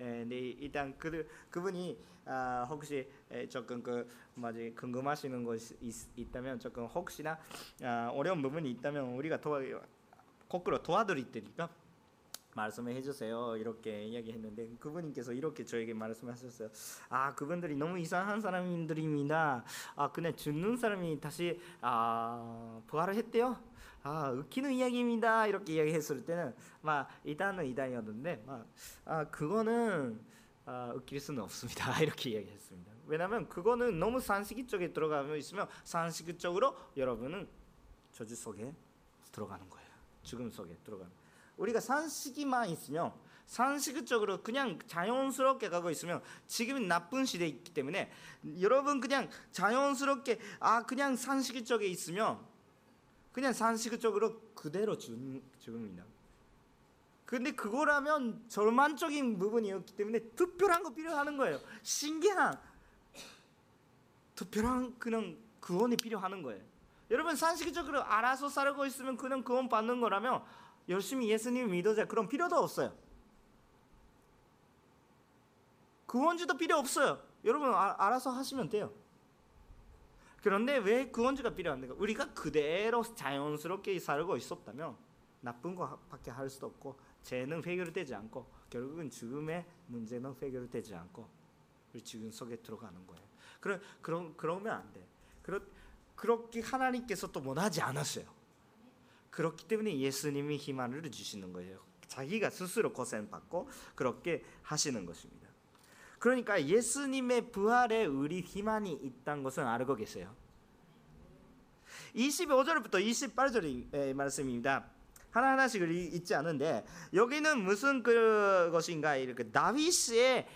에, 네, 일단 그 그분이 아, 혹시 에, 조금 그 뭐지 궁금하시는 것이 있, 다면 조금 혹시나 아, 어려운 부분이 있다면 우리가 도와 거꾸로 도와드릴 테니까 말씀해 주세요 이렇게 이야기했는데 그분께서 이렇게 저에게 말씀하셨어요. 아 그분들이 너무 이상한 사람들입니다. 아 근데 죽는 사람이 다시 아 부활을 했대요. 아 웃기는 이야기입니다 이렇게 이야기했을 때는 막 이단은 이단이었는데 막아 그거는 아, 웃길 수는 없습니다 (laughs) 이렇게 이야기했습니다. 왜냐하면 그거는 너무 상식이 쪽에 들어가면 있으면 상식적으로 여러분은 저주 속에 들어가는 거예요. 죽음 속에 들어가는. 우리가 상식이만 있으면 상식적으로 그냥 자연스럽게 가고 있으면 지금은 나쁜 시대에 있기 때문에 여러분 그냥 자연스럽게 아 그냥 상식적에 있으면 그냥 상식적으로 그대로 죽, 죽음이다. 근데 그거라면 절망적인 부분이었기 때문에 특별한 거 필요하는 거예요. 신기한 특별한 그냥 구원이 필요하는 거예요. 여러분 상식적으로 알아서 살고 있으면 그냥 구원 받는 거라면 열심히 예수님 믿어자 그런 필요도 없어요. 구원주도 필요 없어요. 여러분 아, 알아서 하시면 돼요. 그런데 왜 구원주가 필요한가? 우리가 그대로 자연스럽게 살고 있었다면 나쁜 거밖에 할 수도 없고 죄는 해결되지 않고 결국은 죽음의 문제는 해결되지 않고 우리 죽음 속에 들어가는 거예요. 그러, 그러, 그러면 안 돼. 그렇, 그렇게 하나님께서 또 원하지 않았어요. 그렇기 때문에 예수님이 희망을 주시는 거예요. 자기가 스스로 고생받고 그렇게 하시는 것입니다. 그러니까 예수님의 부활에 우리 희망이 있다는 것은 알고 계세요. 25절부터 28절의 말씀입니다. 하나하나씩 읽지 않은데 여기는 무슨 그 것인가 이렇게 다윗의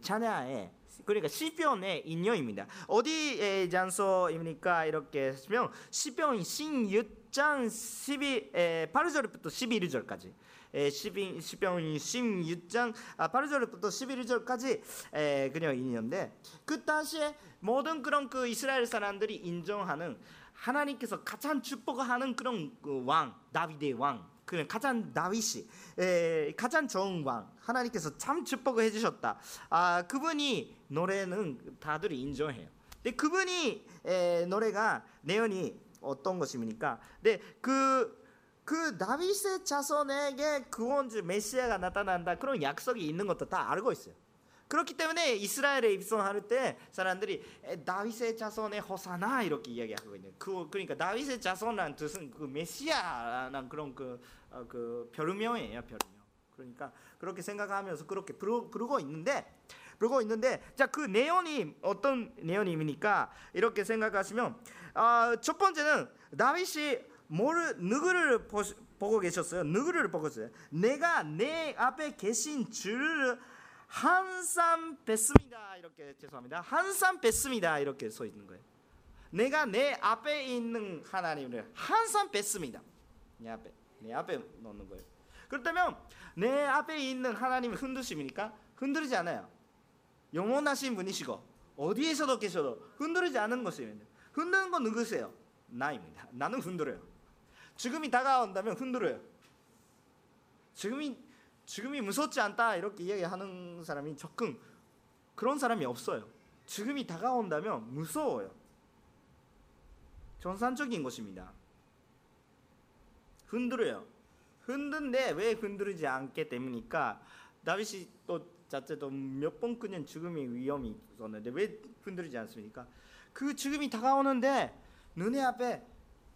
자녀의 그러니까 시편의 인용입니다. 어디 장소입니까? 이렇게 하면 시편 신 장 12, 8절부터 11절까지 시편 16장 8절부터 11절까지 그냥 인인데 그 당시에 모든 그런 그 이스라엘 사람들이 인정하는 하나님께서 가장 축복하는 그런 다비드의 왕그 가장 다윗이 에, 가장 좋은 왕 하나님께서 참 축복을 해주셨다. 아 그분이 노래는 다들 인정해요. 근데 그분이 에, 노래가 내용이 어떤 것입니까? 네, 그, 그 다윗의 자손에게 구원주 메시아가 나타난다 그런 약속이 있는 것도 다 알고 있어요. 그렇기 때문에 이스라엘에 입성할 때 사람들이 다윗의 자손의 호사나 이렇게 이야기하고 있는 그 그러니까 다윗의 자손이란 뜻은 그 메시아라는 그런 그, 어, 그 별명이에요 별명. 그러니까 그렇게 생각하면서 그렇게 부르, 부르고 있는데 부르고 있는데 자 그 내용이 어떤 내용입니까? 이렇게 생각하시면 아, 첫 번째는 다윗이 뭘 누구를 보, 보고 계셨어요? 누구를 보고 있어요? 내가 내 앞에 계신 주를 한삼 뵀습니다. 이렇게 죄송합니다. 한삼 뵀습니다. 이렇게 써 있는 거예요. 내가 내 앞에 있는 하나님을 한삼 뵀습니다. 내 앞에 내 앞에 놓는 거예요. 그렇다면 내 앞에 있는 하나님을 흔드십니까? 흔들지 않아요. 영원하신 분이시고 어디에서도 계셔도 흔들지 않은 것입니다. 흔드는 건 누구세요? 나입니다. 나는 흔들어요. 죽음이 다가온다면 흔들어요. 지금이 지금이 무섭지 않다 이렇게 이야기하는 사람이 적응 그런 사람이 없어요. 지금이 다가온다면 무서워요. 정상적인 것입니다. 흔들어요. 흔든데 왜 흔들지 않게 때문이니까 다윗이 또 자체도 몇 번 그냥 죽음의 위험이 있었는데 왜 흔들지 않습니까? 그 죽음이 다가오는데 눈에 앞에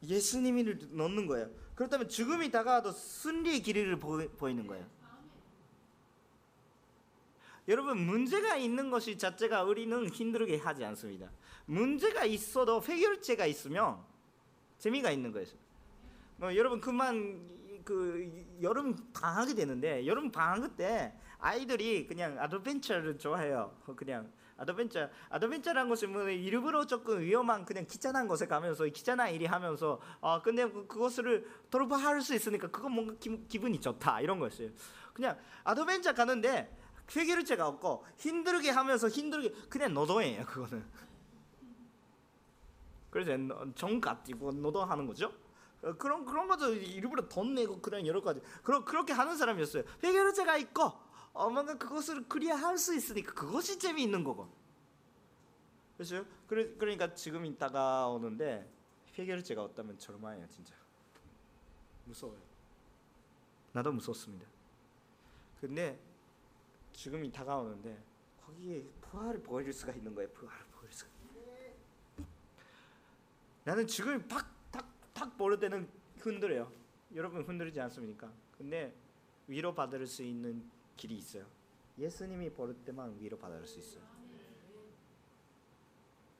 예수님을 넣는 거예요. 그렇다면 죽음이 다가와도 승리의 길을 보이는 거예요. 여러분 문제가 있는 것이 자체가 우리는 힘들게 하지 않습니다. 문제가 있어도 해결제가 있으면 재미가 있는 거예요. 뭐 여러분 그만 그 여름 방학이 되는데 여름 방학 때 아이들이 그냥 아드벤처를 좋아해요. 그냥 아드벤처 아드벤처라는 것이 뭐 일부러 조금 위험한 그냥 귀찮은 곳에 가면서 귀찮은 일이 하면서 어 근데 그, 그것을 돌파할 수 있으니까 그거 뭔가 기, 분이 좋다 이런 거였어요. 그냥 아드벤처 가는데 해결제가 없고 힘들게 하면서 힘들게 그냥 노동이에요 그거는. 그래서 정같 이고 노동하는 거죠. 어, 그런 그런 것도 일부러 돈 내고 그런 여러 가지 그런 그렇게 하는 사람이었어요. 해결제가 있고 어 뭔가 그것을 클리어할 수 있으니까 그것이 재미있는 거고. 그렇죠? 그래, 그러니까 지금 이따가 오는데 해결제가 없다면 절망해요 진짜. 무서워요. 나도 무섭습니다. 근데 죽음이 다가오는데 거기에 부활을 보여줄 수가 있는 거예요. 부활을 보여줄 수가. 나는 죽음이 팍탁탁 보를 때는 흔들어요. 여러분 흔들리지 않습니까? 근데 위로 받을 수 있는 길이 있어요. 예수님이 보를 때만 위로 받을 수 있어요.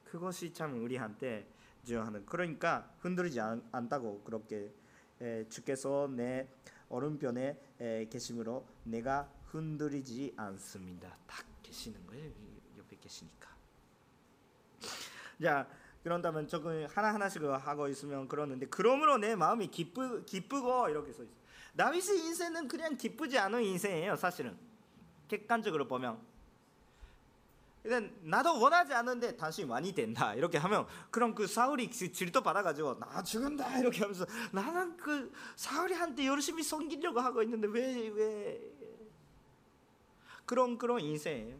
그것이 참 우리한테 중요한 그러니까 흔들리지 않, 다고 그렇게 에, 주께서 내 오른편에 에, 계심으로 내가 흔들리지 않습니다. 딱 계시는 거예요. 옆에 계시니까. 자, 그런다면 조금 하나 하나씩 하고 있으면 그러는데 그러므로 내 마음이 기쁘 기쁘고 이렇게 써 있어. 다윗의 인생은 그냥 기쁘지 않은 인생이에요, 사실은. 객관적으로 보면. 근데 나도 원하지 않은데 당신이 많이 된다 이렇게 하면 그럼 그 사울이 질도 받아가지고 나 죽은다 이렇게 하면서 나는 그 사울이한테 열심히 섬기려고 하고 있는데 왜왜 왜 그런 그런 인생이에요.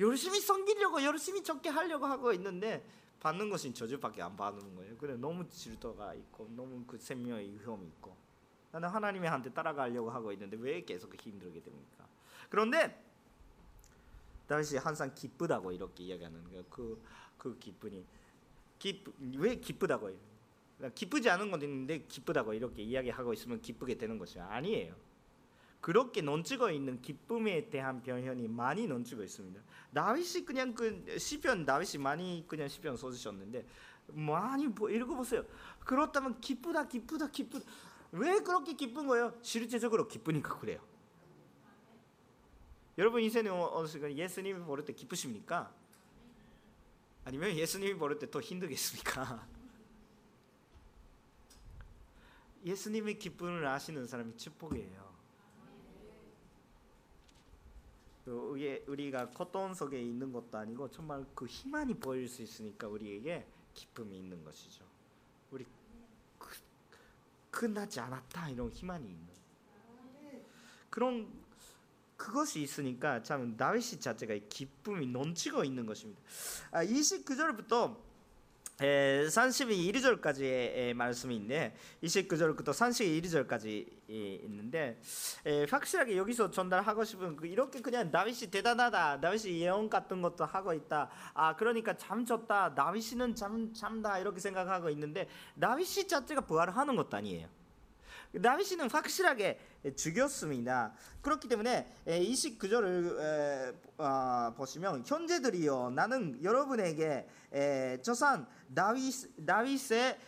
열심히 섬기려고 열심히 적게 하려고 하고 있는데 받는 것은 저주밖에 안 받는 거예요. 그래 너무 질도가 있고 너무 그 생명의 위험이 있고 나는 하나님한테 따라가려고 하고 있는데 왜 계속 힘들게 됩니까? 그런데 다윗이 항상 기쁘다고 이렇게 이야기하는 거예요. 그, 그 기쁨이 기쁘, 왜 기쁘다고요? 기쁘지 않은 건 있는데 기쁘다고 이렇게 이야기하고 있으면 기쁘게 되는 것이 아니에요. 그렇게 넘치고 있는 기쁨에 대한 표현이 많이 넘치고 있습니다. 다윗이 그냥 그 시편 다윗이 많이 그냥 시편 써주셨는데 많이 읽어보세요. 그렇다면 기쁘다 기쁘다 기쁘다 왜 그렇게 기쁜 거예요? 실제적으로 기쁘니까 그래요. 여러분 인생에 어느 예수님이 보를 때 기쁘십니까? 아니면 예수님이 보를 때 더 힘들겠습니까? (laughs) 예수님의 기쁨을 아시는 사람이 축복이에요. 우리, 우리가 겉돈 속에 있는 것도 아니고 정말 그 희망이 보일 수 있으니까 우리에게 기쁨이 있는 것이죠. 끝나지 않았다 이런 희망이 있는 그런 그것이 있으니까 참 다윗 자체가 기쁨이 넘치고 있는 것입니다. 아, 29절부터 31절까지의 말씀인데 29절부터 31절까지 있는데 확실하게 여기서 전달하고 싶은 그 이렇게 그냥 다윗이 대단하다 다윗이 예언 같은 것도 하고 있다. 아 그러니까 참 좋다 다윗이는 참 참다 이렇게 생각하고 있는데 다윗이 자체가 부활하는 것도 아니에요 다윗이는 확실하게 죽였습니다. 그렇기 때문에 29절을 어, 보시면 현재들이요 나는 여러분에게 저산 다윗 다윗에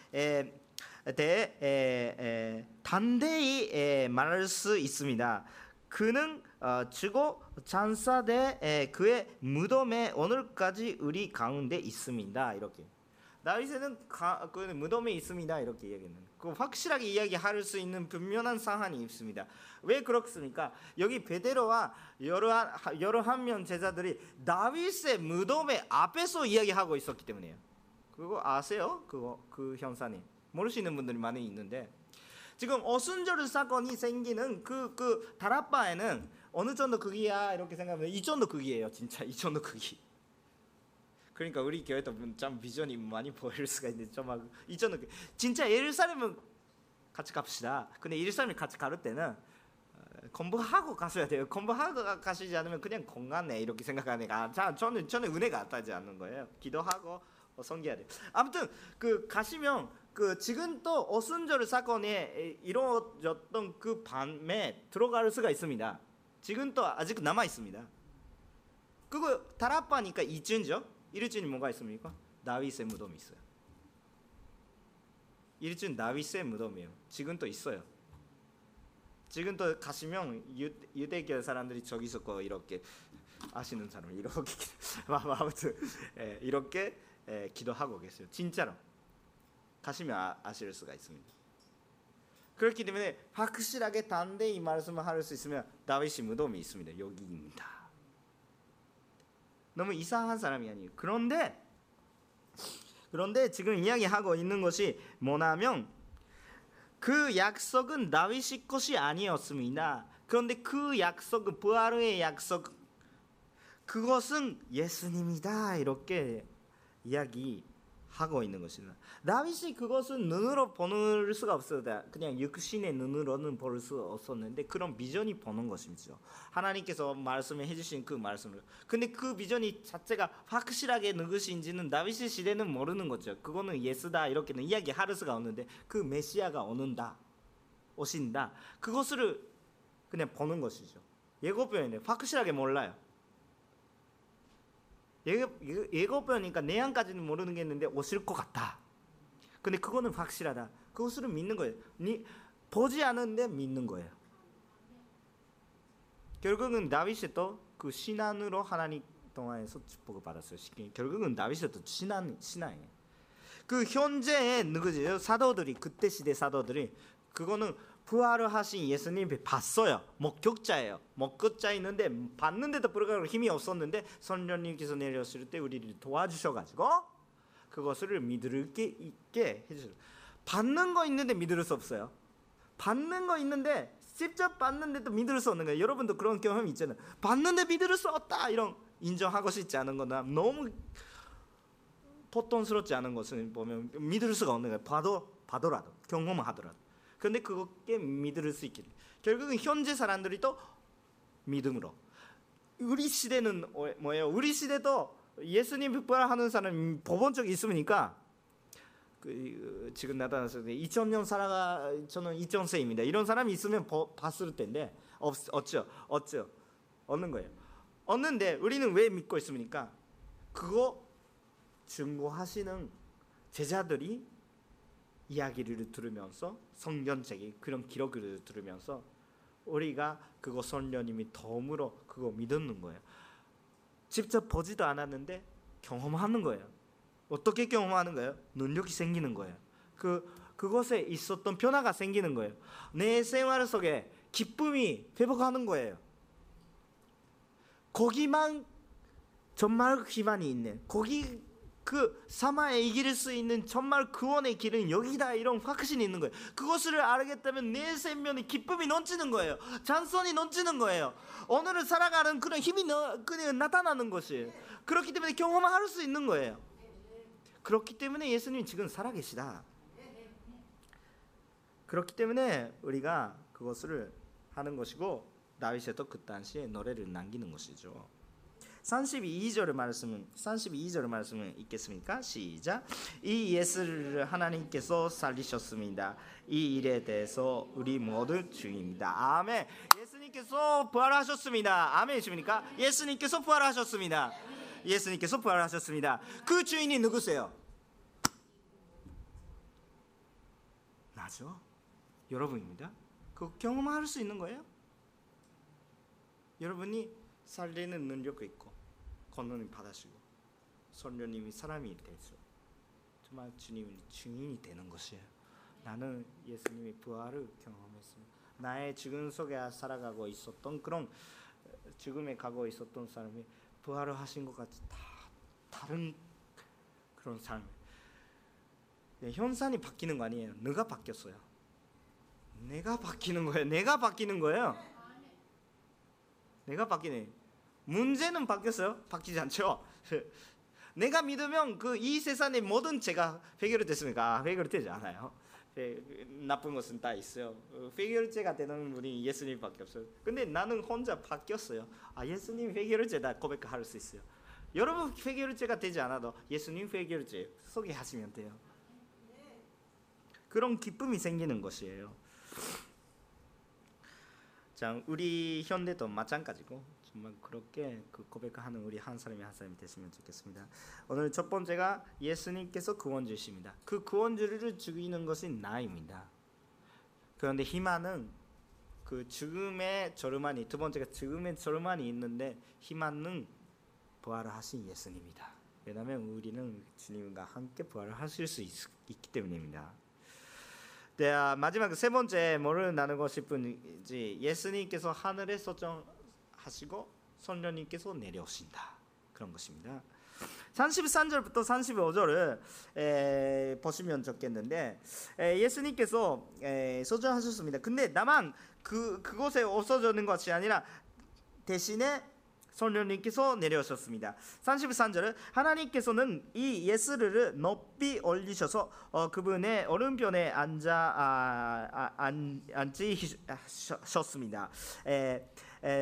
대해 단대히 말할 수 있습니다. 그는 어, 죽고 잔사대 그의 무덤에 오늘까지 우리 가운데 있습니다. 이렇게 다윗은 그 무덤에 있습니다. 이렇게 얘기했는. 그 확실하게 이야기할 수 있는 분명한 사안이 있습니다. 왜 그렇습니까? 여기 베드로와 여러 여러 한 명 제자들이 다윗의 무덤의 앞에서 이야기하고 있었기 때문에요. 그거 아세요? 그거 그 현상이 모르시는 분들이 많이 있는데 지금 어순절 사건이 생기는 그, 그 다락바에는 어느 정도 크기야 이렇게 생각하면 이 정도 크기예요 진짜 이 정도 크기 그러니까 우리 교회도 참 비전이 많이 보일 수가 있는데 좀이 정도 크기. 진짜 예루살렘은 같이 갑시다 근데 예루살렘 같이 가를 때는 어, 공부하고 가셔야 돼요 공부하고 가- 가시지 않으면 그냥 건강해 이렇게 생각하니까 자 저는 저는 은혜가 따지 않는 거예요 기도하고 어, 섬겨야 돼요 아무튼 그 가시면 그 지금 또 어순절 사건이 이루어졌던 그 밤에 들어갈 수가 있습니다. 지금 또 아직 남아 있습니다. 그거 다락바니까 이쯤죠? 이쯤이 뭐가 있습니까? 다윗의 무덤이 있어요. 이쯤 다윗의 무덤이에요. 지금 또 있어요. 지금 또 가시면 유, 유대교 사람들이 저기서 거 이렇게 아시는 사람 이렇게 (laughs) 아무튼 예, 이렇게 예, 기도하고 계세요. 진짜로. 가시면 아, 아실 수가 있습니다. 그렇기 때문에 확실하게 단대히 말씀을 할 수 있으면 다윗이 무덤이 있습니다. 여기입니다. 너무 이상한 사람이 아니에요. 그런데 그런데 지금 이야기하고 있는 것이 뭐냐면 그 약속은 다윗이 것이 아니었습니다. 그런데 그 약속은 부활의 약속 그것은 예수님이다 이렇게 이야기 하고 있는 것입니다. 다윗이 그것은 눈으로 보는 수가 없었다. 그냥 육신의 눈으로는 볼 수 없었는데 그런 비전이 보는 것이죠. 하나님께서 말씀해 주신 그 말씀을. 근데 그 비전이 자체가 확실하게 누구신지는 다윗의 시대는 모르는 거죠. 그거는 예수다 이렇게는 이야기할 수가 없는데 그 메시아가 오는다, 오신다. 그것을 그냥 보는 것이죠. 예고편인데 확실하게 몰라요. 예고, 예고편이니까 내양까지는 모르는 게 있는데 오실 것 같다. 근데 그거는 확실하다. 그것을 믿는 거예요. 니, 보지 않은데 믿는 거예요. 결국은 다윗이 또그 신앙으로 하나님 동안에서 축복을 받았어요. 결국은 다윗이 또 신앙 신앙이에요. 그 현재의 누구죠? 사도들이 그때 시대 사도들이 그거는 부활을 하신 예수님이 봤어요. 목격자예요. 목격자 있는데 봤는데도 불구하고 힘이 없었는데 성령님께서 내렸을 때 우리를 도와주셔가지고 그것을 믿을 게 있게 해주셨어요. 받는 거 있는데 믿을 수 없어요. 받는 거 있는데 직접 받는데도 믿을 수 없는 거예요. 여러분도 그런 경험 있잖아요. 받는데 믿을 수 없다 이런 인정하고 싶지 않은 거나 너무 보통스럽지 않은 것을 보면 믿을 수가 없는 거예요. 봐도 봐도라도 경험하더라도. 그런데 그것게 믿을 수 있게 결국은 현재 사람들이 또 믿음으로 우리 시대는 뭐예요? 우리 시대도 예수님 부활하는 사람 법원 적 있으니까 그 지금 나타났을 때 2000년 살아가 저는 2000세입니다. 이런 사람이 있으면 버, 봤을 텐데 없 없죠, 없죠, 없는 거예요. 없는데 우리는 왜 믿고 있습니까? 그거 증거하시는 제자들이 이야기를 들으면서 성경책이 그런 기록을 들으면서 우리가 그거 성령님이 덤으로 그거 믿는 거예요. 직접 보지도 않았는데 경험하는 거예요. 어떻게 경험하는 거예요? 능력이 생기는 거예요. 그 그것에 있었던 변화가 생기는 거예요. 내 생활 속에 기쁨이 회복하는 거예요. 거기만 정말 기만이 있네. 거기 그 사마에 이길 수 있는 정말 구원의 길은 여기다 이런 확신이 있는 거예요. 그것을 알겠다면 내 생명에 기쁨이 넘치는 거예요. 찬송이 넘치는 거예요. 오늘을 살아가는 그런 힘이 너, 그냥 나타나는 것이 그렇기 때문에 경험할 수 있는 거예요. 그렇기 때문에 예수님 지금 살아계시다. 그렇기 때문에 우리가 그것을 하는 것이고 다윗이 또그 당시에 노래를 남기는 것이죠. 32절 말씀은 32절 말씀은 있겠습니까? 시작. 이 예수를 하나님께서 살리셨습니다. 이 일에 대해서 우리 모두 주입니다. 아멘. 예수님께서 부활하셨습니다. 아멘이십니까? 예수님께서 부활하셨습니다. 예수님께서 부활하셨습니다. 그 주인이 누구세요? 나죠. 여러분입니다. 그 경험할 수 있는 거예요. 여러분이 살리는 능력이 있고 권능을 받으시고 성령님이 사람이 되죠. 정말 주님이 증인이 되는 것이에요. 나는 예수님의 부활을 경험했습니다. 나의 죽음 속에 살아가고 있었던 그런 죽음에 가고 있었던 사람이 부활을 하신 것 같이 다 다른 그런 삶. 네, 현상이 바뀌는 거 아니에요. 너가 바뀌었어요. 내가 바뀌는 거예요. 내가 바뀌는 거예요. 내가 바뀌네. 문제는 바뀌었어요? 바뀌지 않죠. (laughs) 내가 믿으면 그 이 세상의 모든 죄가 해결됐습니까? 아, 해결되지 않아요. 예, 나쁜 것은 다 있어요. 어, 해결제가 되는 분이 예수님밖에 없어요. 근데 나는 혼자 바뀌었어요. 아 예수님 해결제다 고백할 수 있어요. 여러분 해결제가 되지 않아도 예수님 해결제 소개하시면 돼요. 그런 기쁨이 생기는 것이에요. 자, 우리 현대도 마찬가지고 정말 그렇게 그 고백하는 우리 한 사람이 한 사람이 됐으면 좋겠습니다. 오늘 첫 번째가 예수님께서 구원 주십니다. 그 구원주를 죽이는 것이 나입니다. 그런데 희망은 그 죽음의 저르만이 두 번째가 죽음의 저르만이 있는데 희망은 부활을 하신 예수님이다. 왜냐하면 우리는 주님과 함께 부활을 하실 수 있, 있기 때문입니다. 네, 아, 마지막 세 번째 뭐를 나누고 싶은지 예수님께서 하늘에 소정 하시고 성령님께서 내려오신다 그런 것입니다. 33절부터 35절을 에, 보시면 좋겠는데 에, 예수님께서 에, 소정하셨습니다. 근데 다만 그 그곳에 없어지는 것이 아니라 대신에 성령님께서 내려오셨습니다. 33절은 하나님께서는 이 예수를 높이 올리셔서 어, 그분의 오른편에 앉아 아, 아, 안, 앉으셨습니다. 에, 에,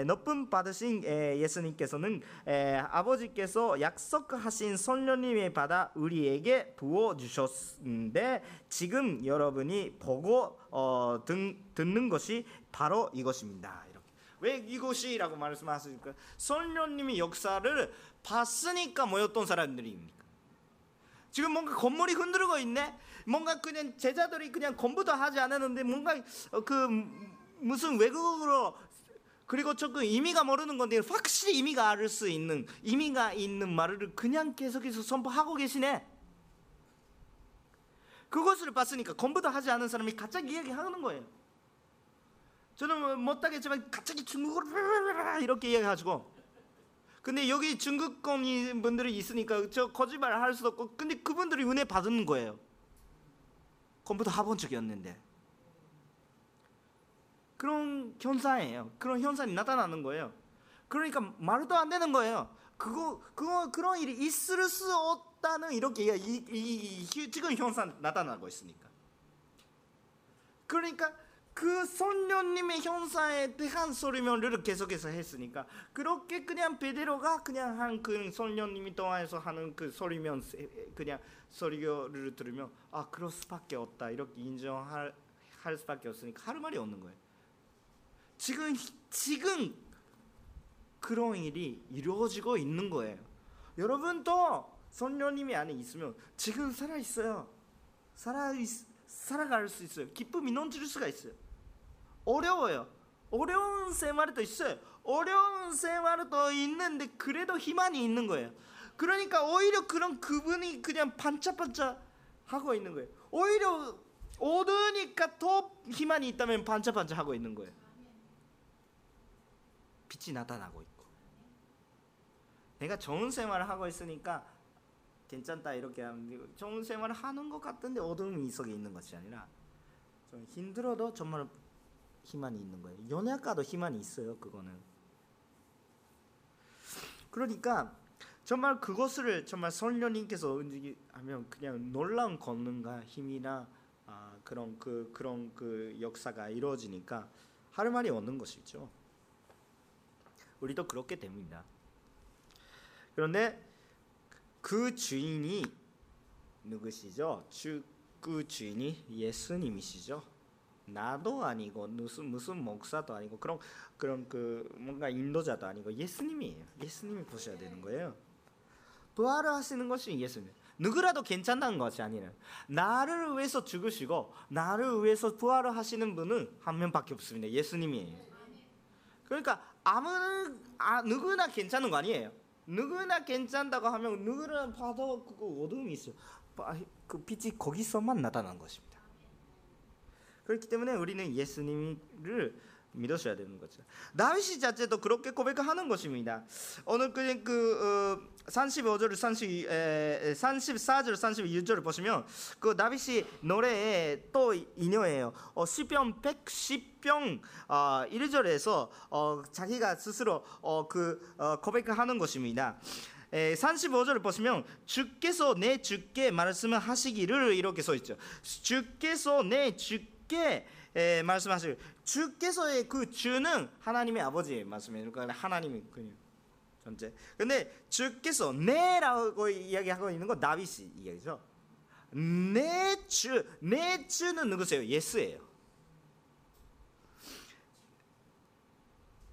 높은 받으신 에, 예수님께서는 에, 아버지께서 약속하신 성령님의 받아 우리에게 부어 주셨는데 지금 여러분이 보고 어, 듣, 듣는 것이 바로 이것입니다. 왜 이것이라고 말씀하십니까? 성령님이 역사를 봤으니까 모였던 사람들입니까? 지금 뭔가 건물이 흔들고 있네. 뭔가 그냥 제자들이 그냥 공부도 하지 않았는데 뭔가 그 무슨 외국어로 그리고 조금 의미가 모르는 건데 확실히 의미가 알 수 있는 의미가 있는 말을 그냥 계속해서 선포하고 계시네. 그것을 봤으니까 공부도 하지 않은 사람이 갑자기 이야기하는 거예요. 저는 못하겠지만 갑자기 중국어로 (laughs) 이렇게 이야기하시고 근데 여기 중국권 분들이 있으니까 저 거짓말 할 수도 없고 근데 그분들이 은혜 받는 거예요 컴퓨터 해본 적이 없는데 그런 현상이에요. 그런 현상이 나타나는 거예요. 그러니까 말도 안 되는 거예요. 그거 그거 그런 일이 있을 수 없다는 이렇게 이, 이, 이, 지금 현상 나타나고 있으니까. 그러니까 그 성령님의 형사에 대한 설명을 계속해서 했으니까 그렇게 그냥 베드로가 그냥 한 그 성령님이 통해서 하는 그 설명 그냥 설교를 들으면 아 그럴 수밖에 없다. 이렇게 인정할 할 수밖에 없으니까 할 말이 없는 거예요. 지금 지금 그런 일이 이루어지고 있는 거예요. 여러분도 성령님이 안에 있으면 지금 살아 있어요. 살아 있, 살아갈 수 있어요. 기쁨이 넘칠 수가 있어요. 어려워요. 어려운 생활도 있어요. 어려운 생활도 있는데 그래도 희망이 있는 거예요. 그러니까 오히려 그런 그분이 그냥 반짝반짝 하고 있는 거예요. 오히려 어두우니까 더 희망이 있다면 반짝반짝 하고 있는 거예요. 빛이 나타나고 있고. 내가 좋은 생활을 하고 있으니까 괜찮다 이렇게 하는 좋은 생활을 하는 것 같은데 어둠이 속에 있는 것이 아니라 좀 힘들어도 정말 희망이 있는 거예요. 연애학과도 희망이 있어요. 그거는. 그러니까 정말 그것을 정말 성령님께서 움직이면 그냥 놀라운 권능과 힘이나 아, 그런 그 그런 그 역사가 이루어지니까 할 말이 없는 것이죠. 우리도 그렇게 됩니다. 그런데 그 주인이 누구시죠? 주, 그 주인이 예수님이시죠. 나도 아니고 무슨 무슨 목사도 아니고 그런 그런 그 뭔가 인도자도 아니고 예수님이에요. 예수님이 보셔야 되는 거예요. 부활을 하시는 것이 예수님. 누구라도 괜찮다는 것이 아니라 나를 위해서 죽으시고 나를 위해서 부활을 하시는 분은 한 명밖에 없습니다. 예수님이에요. 그러니까 아무 아, 누구나 괜찮은 거 아니에요. 누구나 괜찮다고 하면 누구나 봐도 그거 어둠이 있어요. 그 빛이 거기서만 나타난 것입니다. 그렇기 때문에 우리는 예수님을 믿으셔야 되는 거죠. 다윗이 자체도 그렇게 고백하는 것입니다. 오늘 그냥 그 어, 35절 30 에, 34절 32절을 보시면 그 다윗이 노래에 또 인용해요. 어, 시편 110편 어, 1절에서 어, 자기가 스스로 어, 그 어, 고백하는 것입니다. 에, 35절을 보시면 주께서 내 주께 말씀을 하시기를 이렇게 써 있죠. 주께서 내 주께 에, 말씀하실 주께서의 그 주는 하나님의 아버지의 말씀이에요. 그러니까 하나님이 그냥 전체. 근데 주께서 내라고 이야기하고 있는 건 다윗이 이야기죠. 내 주, 내 주는 누구세요? 예수예요.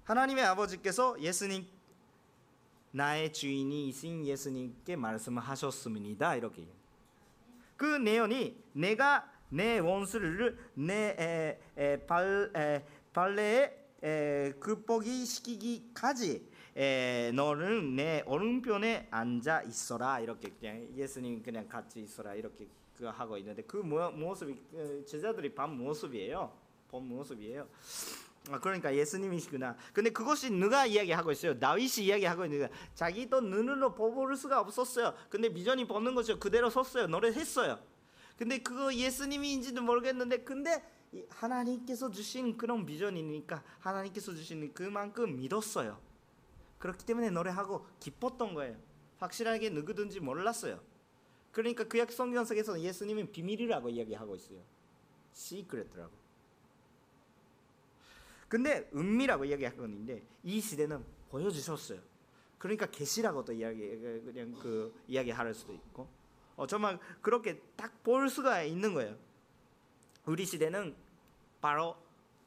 하나님의 아버지께서 예수님 나의 주인이신 예수님께 말씀하셨습니다. 이렇게 그 내용이 내가 내 원수를 내 에, 발, 에, 발레에 극복이 시키기까지 에, 너는 내 오른편에 앉아 있어라 이렇게 그냥 예수님 그냥 같이 있어라 이렇게 그 하고 있는데 그 모습이 그 제자들이 반 모습이에요. 본 모습이에요. 아, 그러니까 예수님이시구나. 근데 그것이 누가 이야기하고 있어요? 다윗이 이야기하고 있는 거 자기도 눈으로 보볼 수가 없었어요. 근데 비전이 보는 것이 그대로 섰어요. 노래했어요. 근데 그거 예수님인지도 모르겠는데 근데 하나님께서 주신 그런 비전이니까 하나님께서 주신 그만큼 믿었어요. 그렇기 때문에 노래하고 기뻤던 거예요. 확실하게 누구든지 몰랐어요. 그러니까 구약 성경 속에서 예수님은 비밀이라고 이야기하고 있어요. 시크릿라고. 근데 은밀하고 이야기하고 있는데 이 시대는 보여주셨어요. 그러니까 계시라고도 이야기 그냥 그 이야기할 수도 있고 어, 정말 그렇게 딱 볼 수가 있는 거예요. 우리 시대는 바로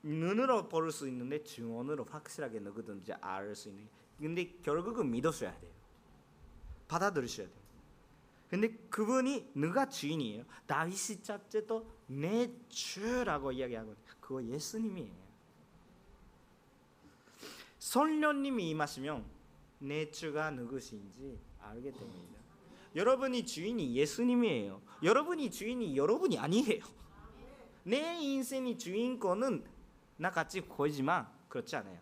눈으로 볼 수 있는데 증언으로 확실하게 누구든지 알 수 있는. 근데 결국은 믿으셔야 돼요. 받아들이셔야 돼요. 근데 그분이 누가 주인이에요? 다윗이 자체도 내 주라고 이야기하고 그거 예수님이에요. 성령님이 임하시면 내 주가 누구신지 알게 됩니다. 여러분이 주인이 예수님이에요. 여러분이 주인이 여러분이 아니에요. 내 인생이 주인공은 나같이 보이지만 그렇지 않아요.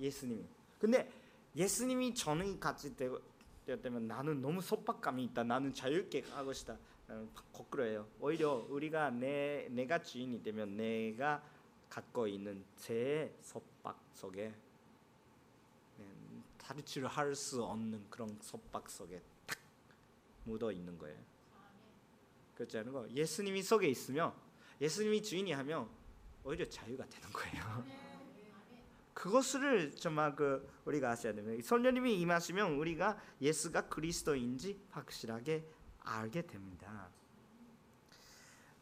예수님이. 근데 예수님이 저는 같이 되었다면 나는 너무 속박감이 있다. 나는 자유롭게 하고 싶다. 거꾸로예요. 오히려 우리가 내 내가 주인이 되면 내가 갖고 있는 제 속박 속에 탈출을 할수 없는 그런 속박 속에 묻어 있는 거예요. 그렇지 않은 거. 예수님이 속에 있으면 예수님이 주인이 하면 오히려 자유가 되는 거예요. 그것을 정말 그 우리가 아셔야 됩니다. 성령님이 임하시면 우리가 예수가 그리스도인지 확실하게 알게 됩니다.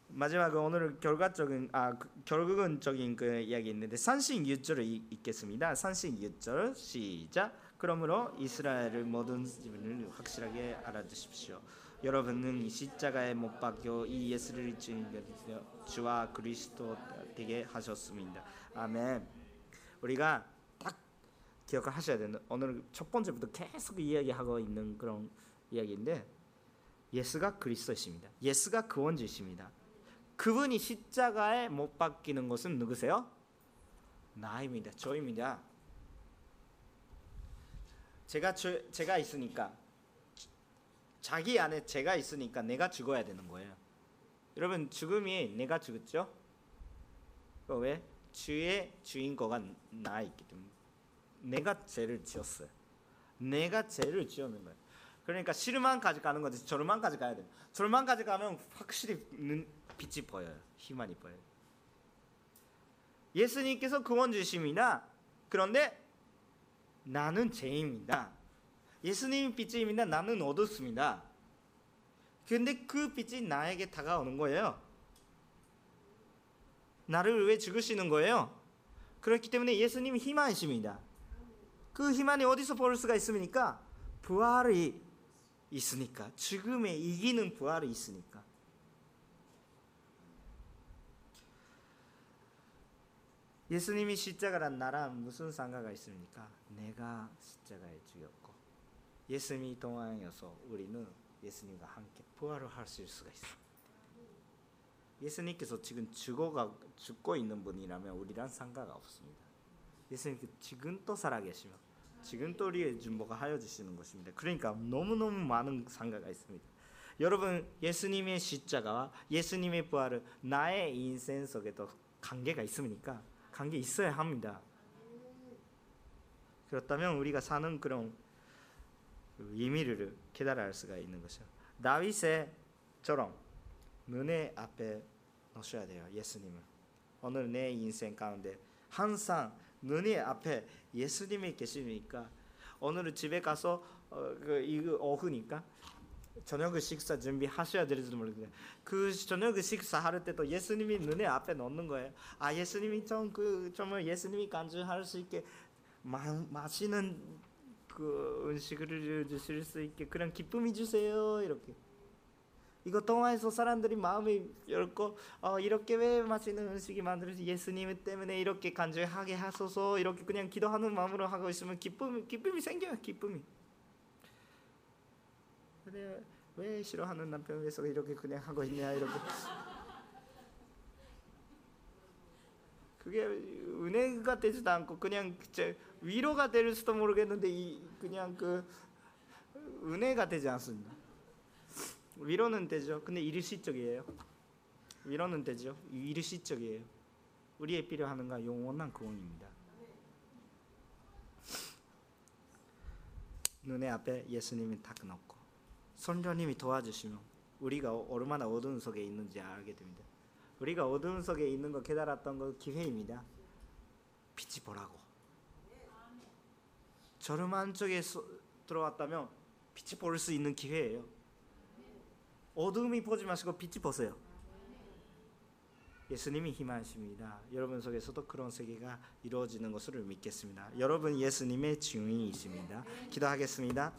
마지막으로 오늘 결과적인 아 그, 결국은적인 그 이야기 있는데 산신 6절을 읽겠습니다. 산신 6절 시작. 그러므로 이스라엘을 모든 집을 확실하게 알아두십시오. 여러분은 십자가에 못 박혀 이 예수를 주인되어 주와 그리스도 되게 하셨습니다. 아멘. 우리가 딱 기억을 하셔야 되는 오늘 첫 번째부터 계속 이야기하고 있는 그런 이야기인데 예수가 그리스도이십니다. 예수가 구원주십니다. 그분이 십자가에 못 박히는 것은 누구세요? 나입니다. 저입니다. 제가 저, 제가 있으니까 자기 안에 제가 있으니까 내가 죽어야 되는 거예요. 여러분 죽음이 내가 죽었죠? 왜? 주의 주인공가 나 있기 때문에 내가 죄를 지었어요. 내가 죄를 지었는 거예요. 그러니까 실만까지 가는 거지 절만까지 가야 돼. 절만까지 가면 확실히 눈, 빛이 보여요. 희망이 보여요. 예수님께서 구원 주십니다. 그런데 나는 죄입니다. 예수님이 빛입니다. 나는 어둡습니다. 근데 그 빛이 나에게 다가오는 거예요. 나를 왜 죽으시는 거예요? 그렇기 때문에 예수님이 희망이십니다. 그 희망이 어디서 볼 수가 있습니까? 부활이 있으니까. 죽음에 이기는 부활이 있으니까. 예수님이 십자가란 나랑 무슨 상관가 있습니까? 내가 십자가에 죽였고 예수님이 동안이어서 우리는 예수님과 함께 부활을 할 수가 있어. 예수님께서 지금 죽어가 죽고 있는 분이라면 우리랑 상관가 없습니다. 예수님께서 지금 또 살아계시며 지금 또 우리의 준보가 하여 주시는 것입니다. 그러니까 너무 너무 많은 상가가 있습니다. 여러분 예수님의 십자가와 예수님의 부활은 나의 인생 속에도 관계가 있습니까? 관계 있어야 합니다. 그렇다면 우리가 사는 그런 그 의미를 깨달아 알 수가 있는 것이요. 다윗의처럼 눈의 앞에 놓으셔야 돼요. 예수님을. 오늘 내 인생 가운데 항상 눈의 앞에 예수님이 계시니까 오늘은 집에 가서 어, 그 이거 오후니까 저녁 식사 준비하셔야 될지도 모르겠어요. 그 저녁 식사 할 때도 예수님이 눈에 앞에 놓는 거예요. 아 예수님이 좀그 정말 예수님이 간주할 수 있게 마, 맛있는 그 음식을 주실 수 있게 그런 기쁨이 주세요 이렇게. 이거 통화해서 사람들이 마음이 열고 어, 이렇게 왜 맛있는 음식이 만들어지 예수님 때문에 이렇게 간절하게 하소서 이렇게 그냥 기도하는 마음으로 하고 있으면 기쁨 기쁨이 생겨요 기쁨이. 근데 왜 싫어하는 남편 위해서 이렇게 그냥 하고 있냐 이렇게. 그게 은혜가 되지도 않고 그냥 제 위로가 될 수도 모르겠는데 이 그냥 그 은혜가 되지 않습니다. 위로는 되죠. 근데 일시적이에요. 위로는 되죠. 일시적이에요. 우리의 필요하는 건 영원한 구원입니다. 눈의 앞에 예수님이 딱 놓고 선녀님이 도와주시면 우리가 얼마나 어두운 속에 있는지 알게 됩니다. 우리가 어두운 속에 있는 거 깨달았던 거 기회입니다. 빛이 보라고. 저름 안쪽에 들어왔다면 빛이 볼 수 있는 기회예요. 어둠이 보지 마시고 빛이 보세요. 예수님이 희망하십니다. 여러분 속에서도 그런 세계가 이루어지는 것을 믿겠습니다. 여러분 예수님의 증인이십니다. 기도하겠습니다.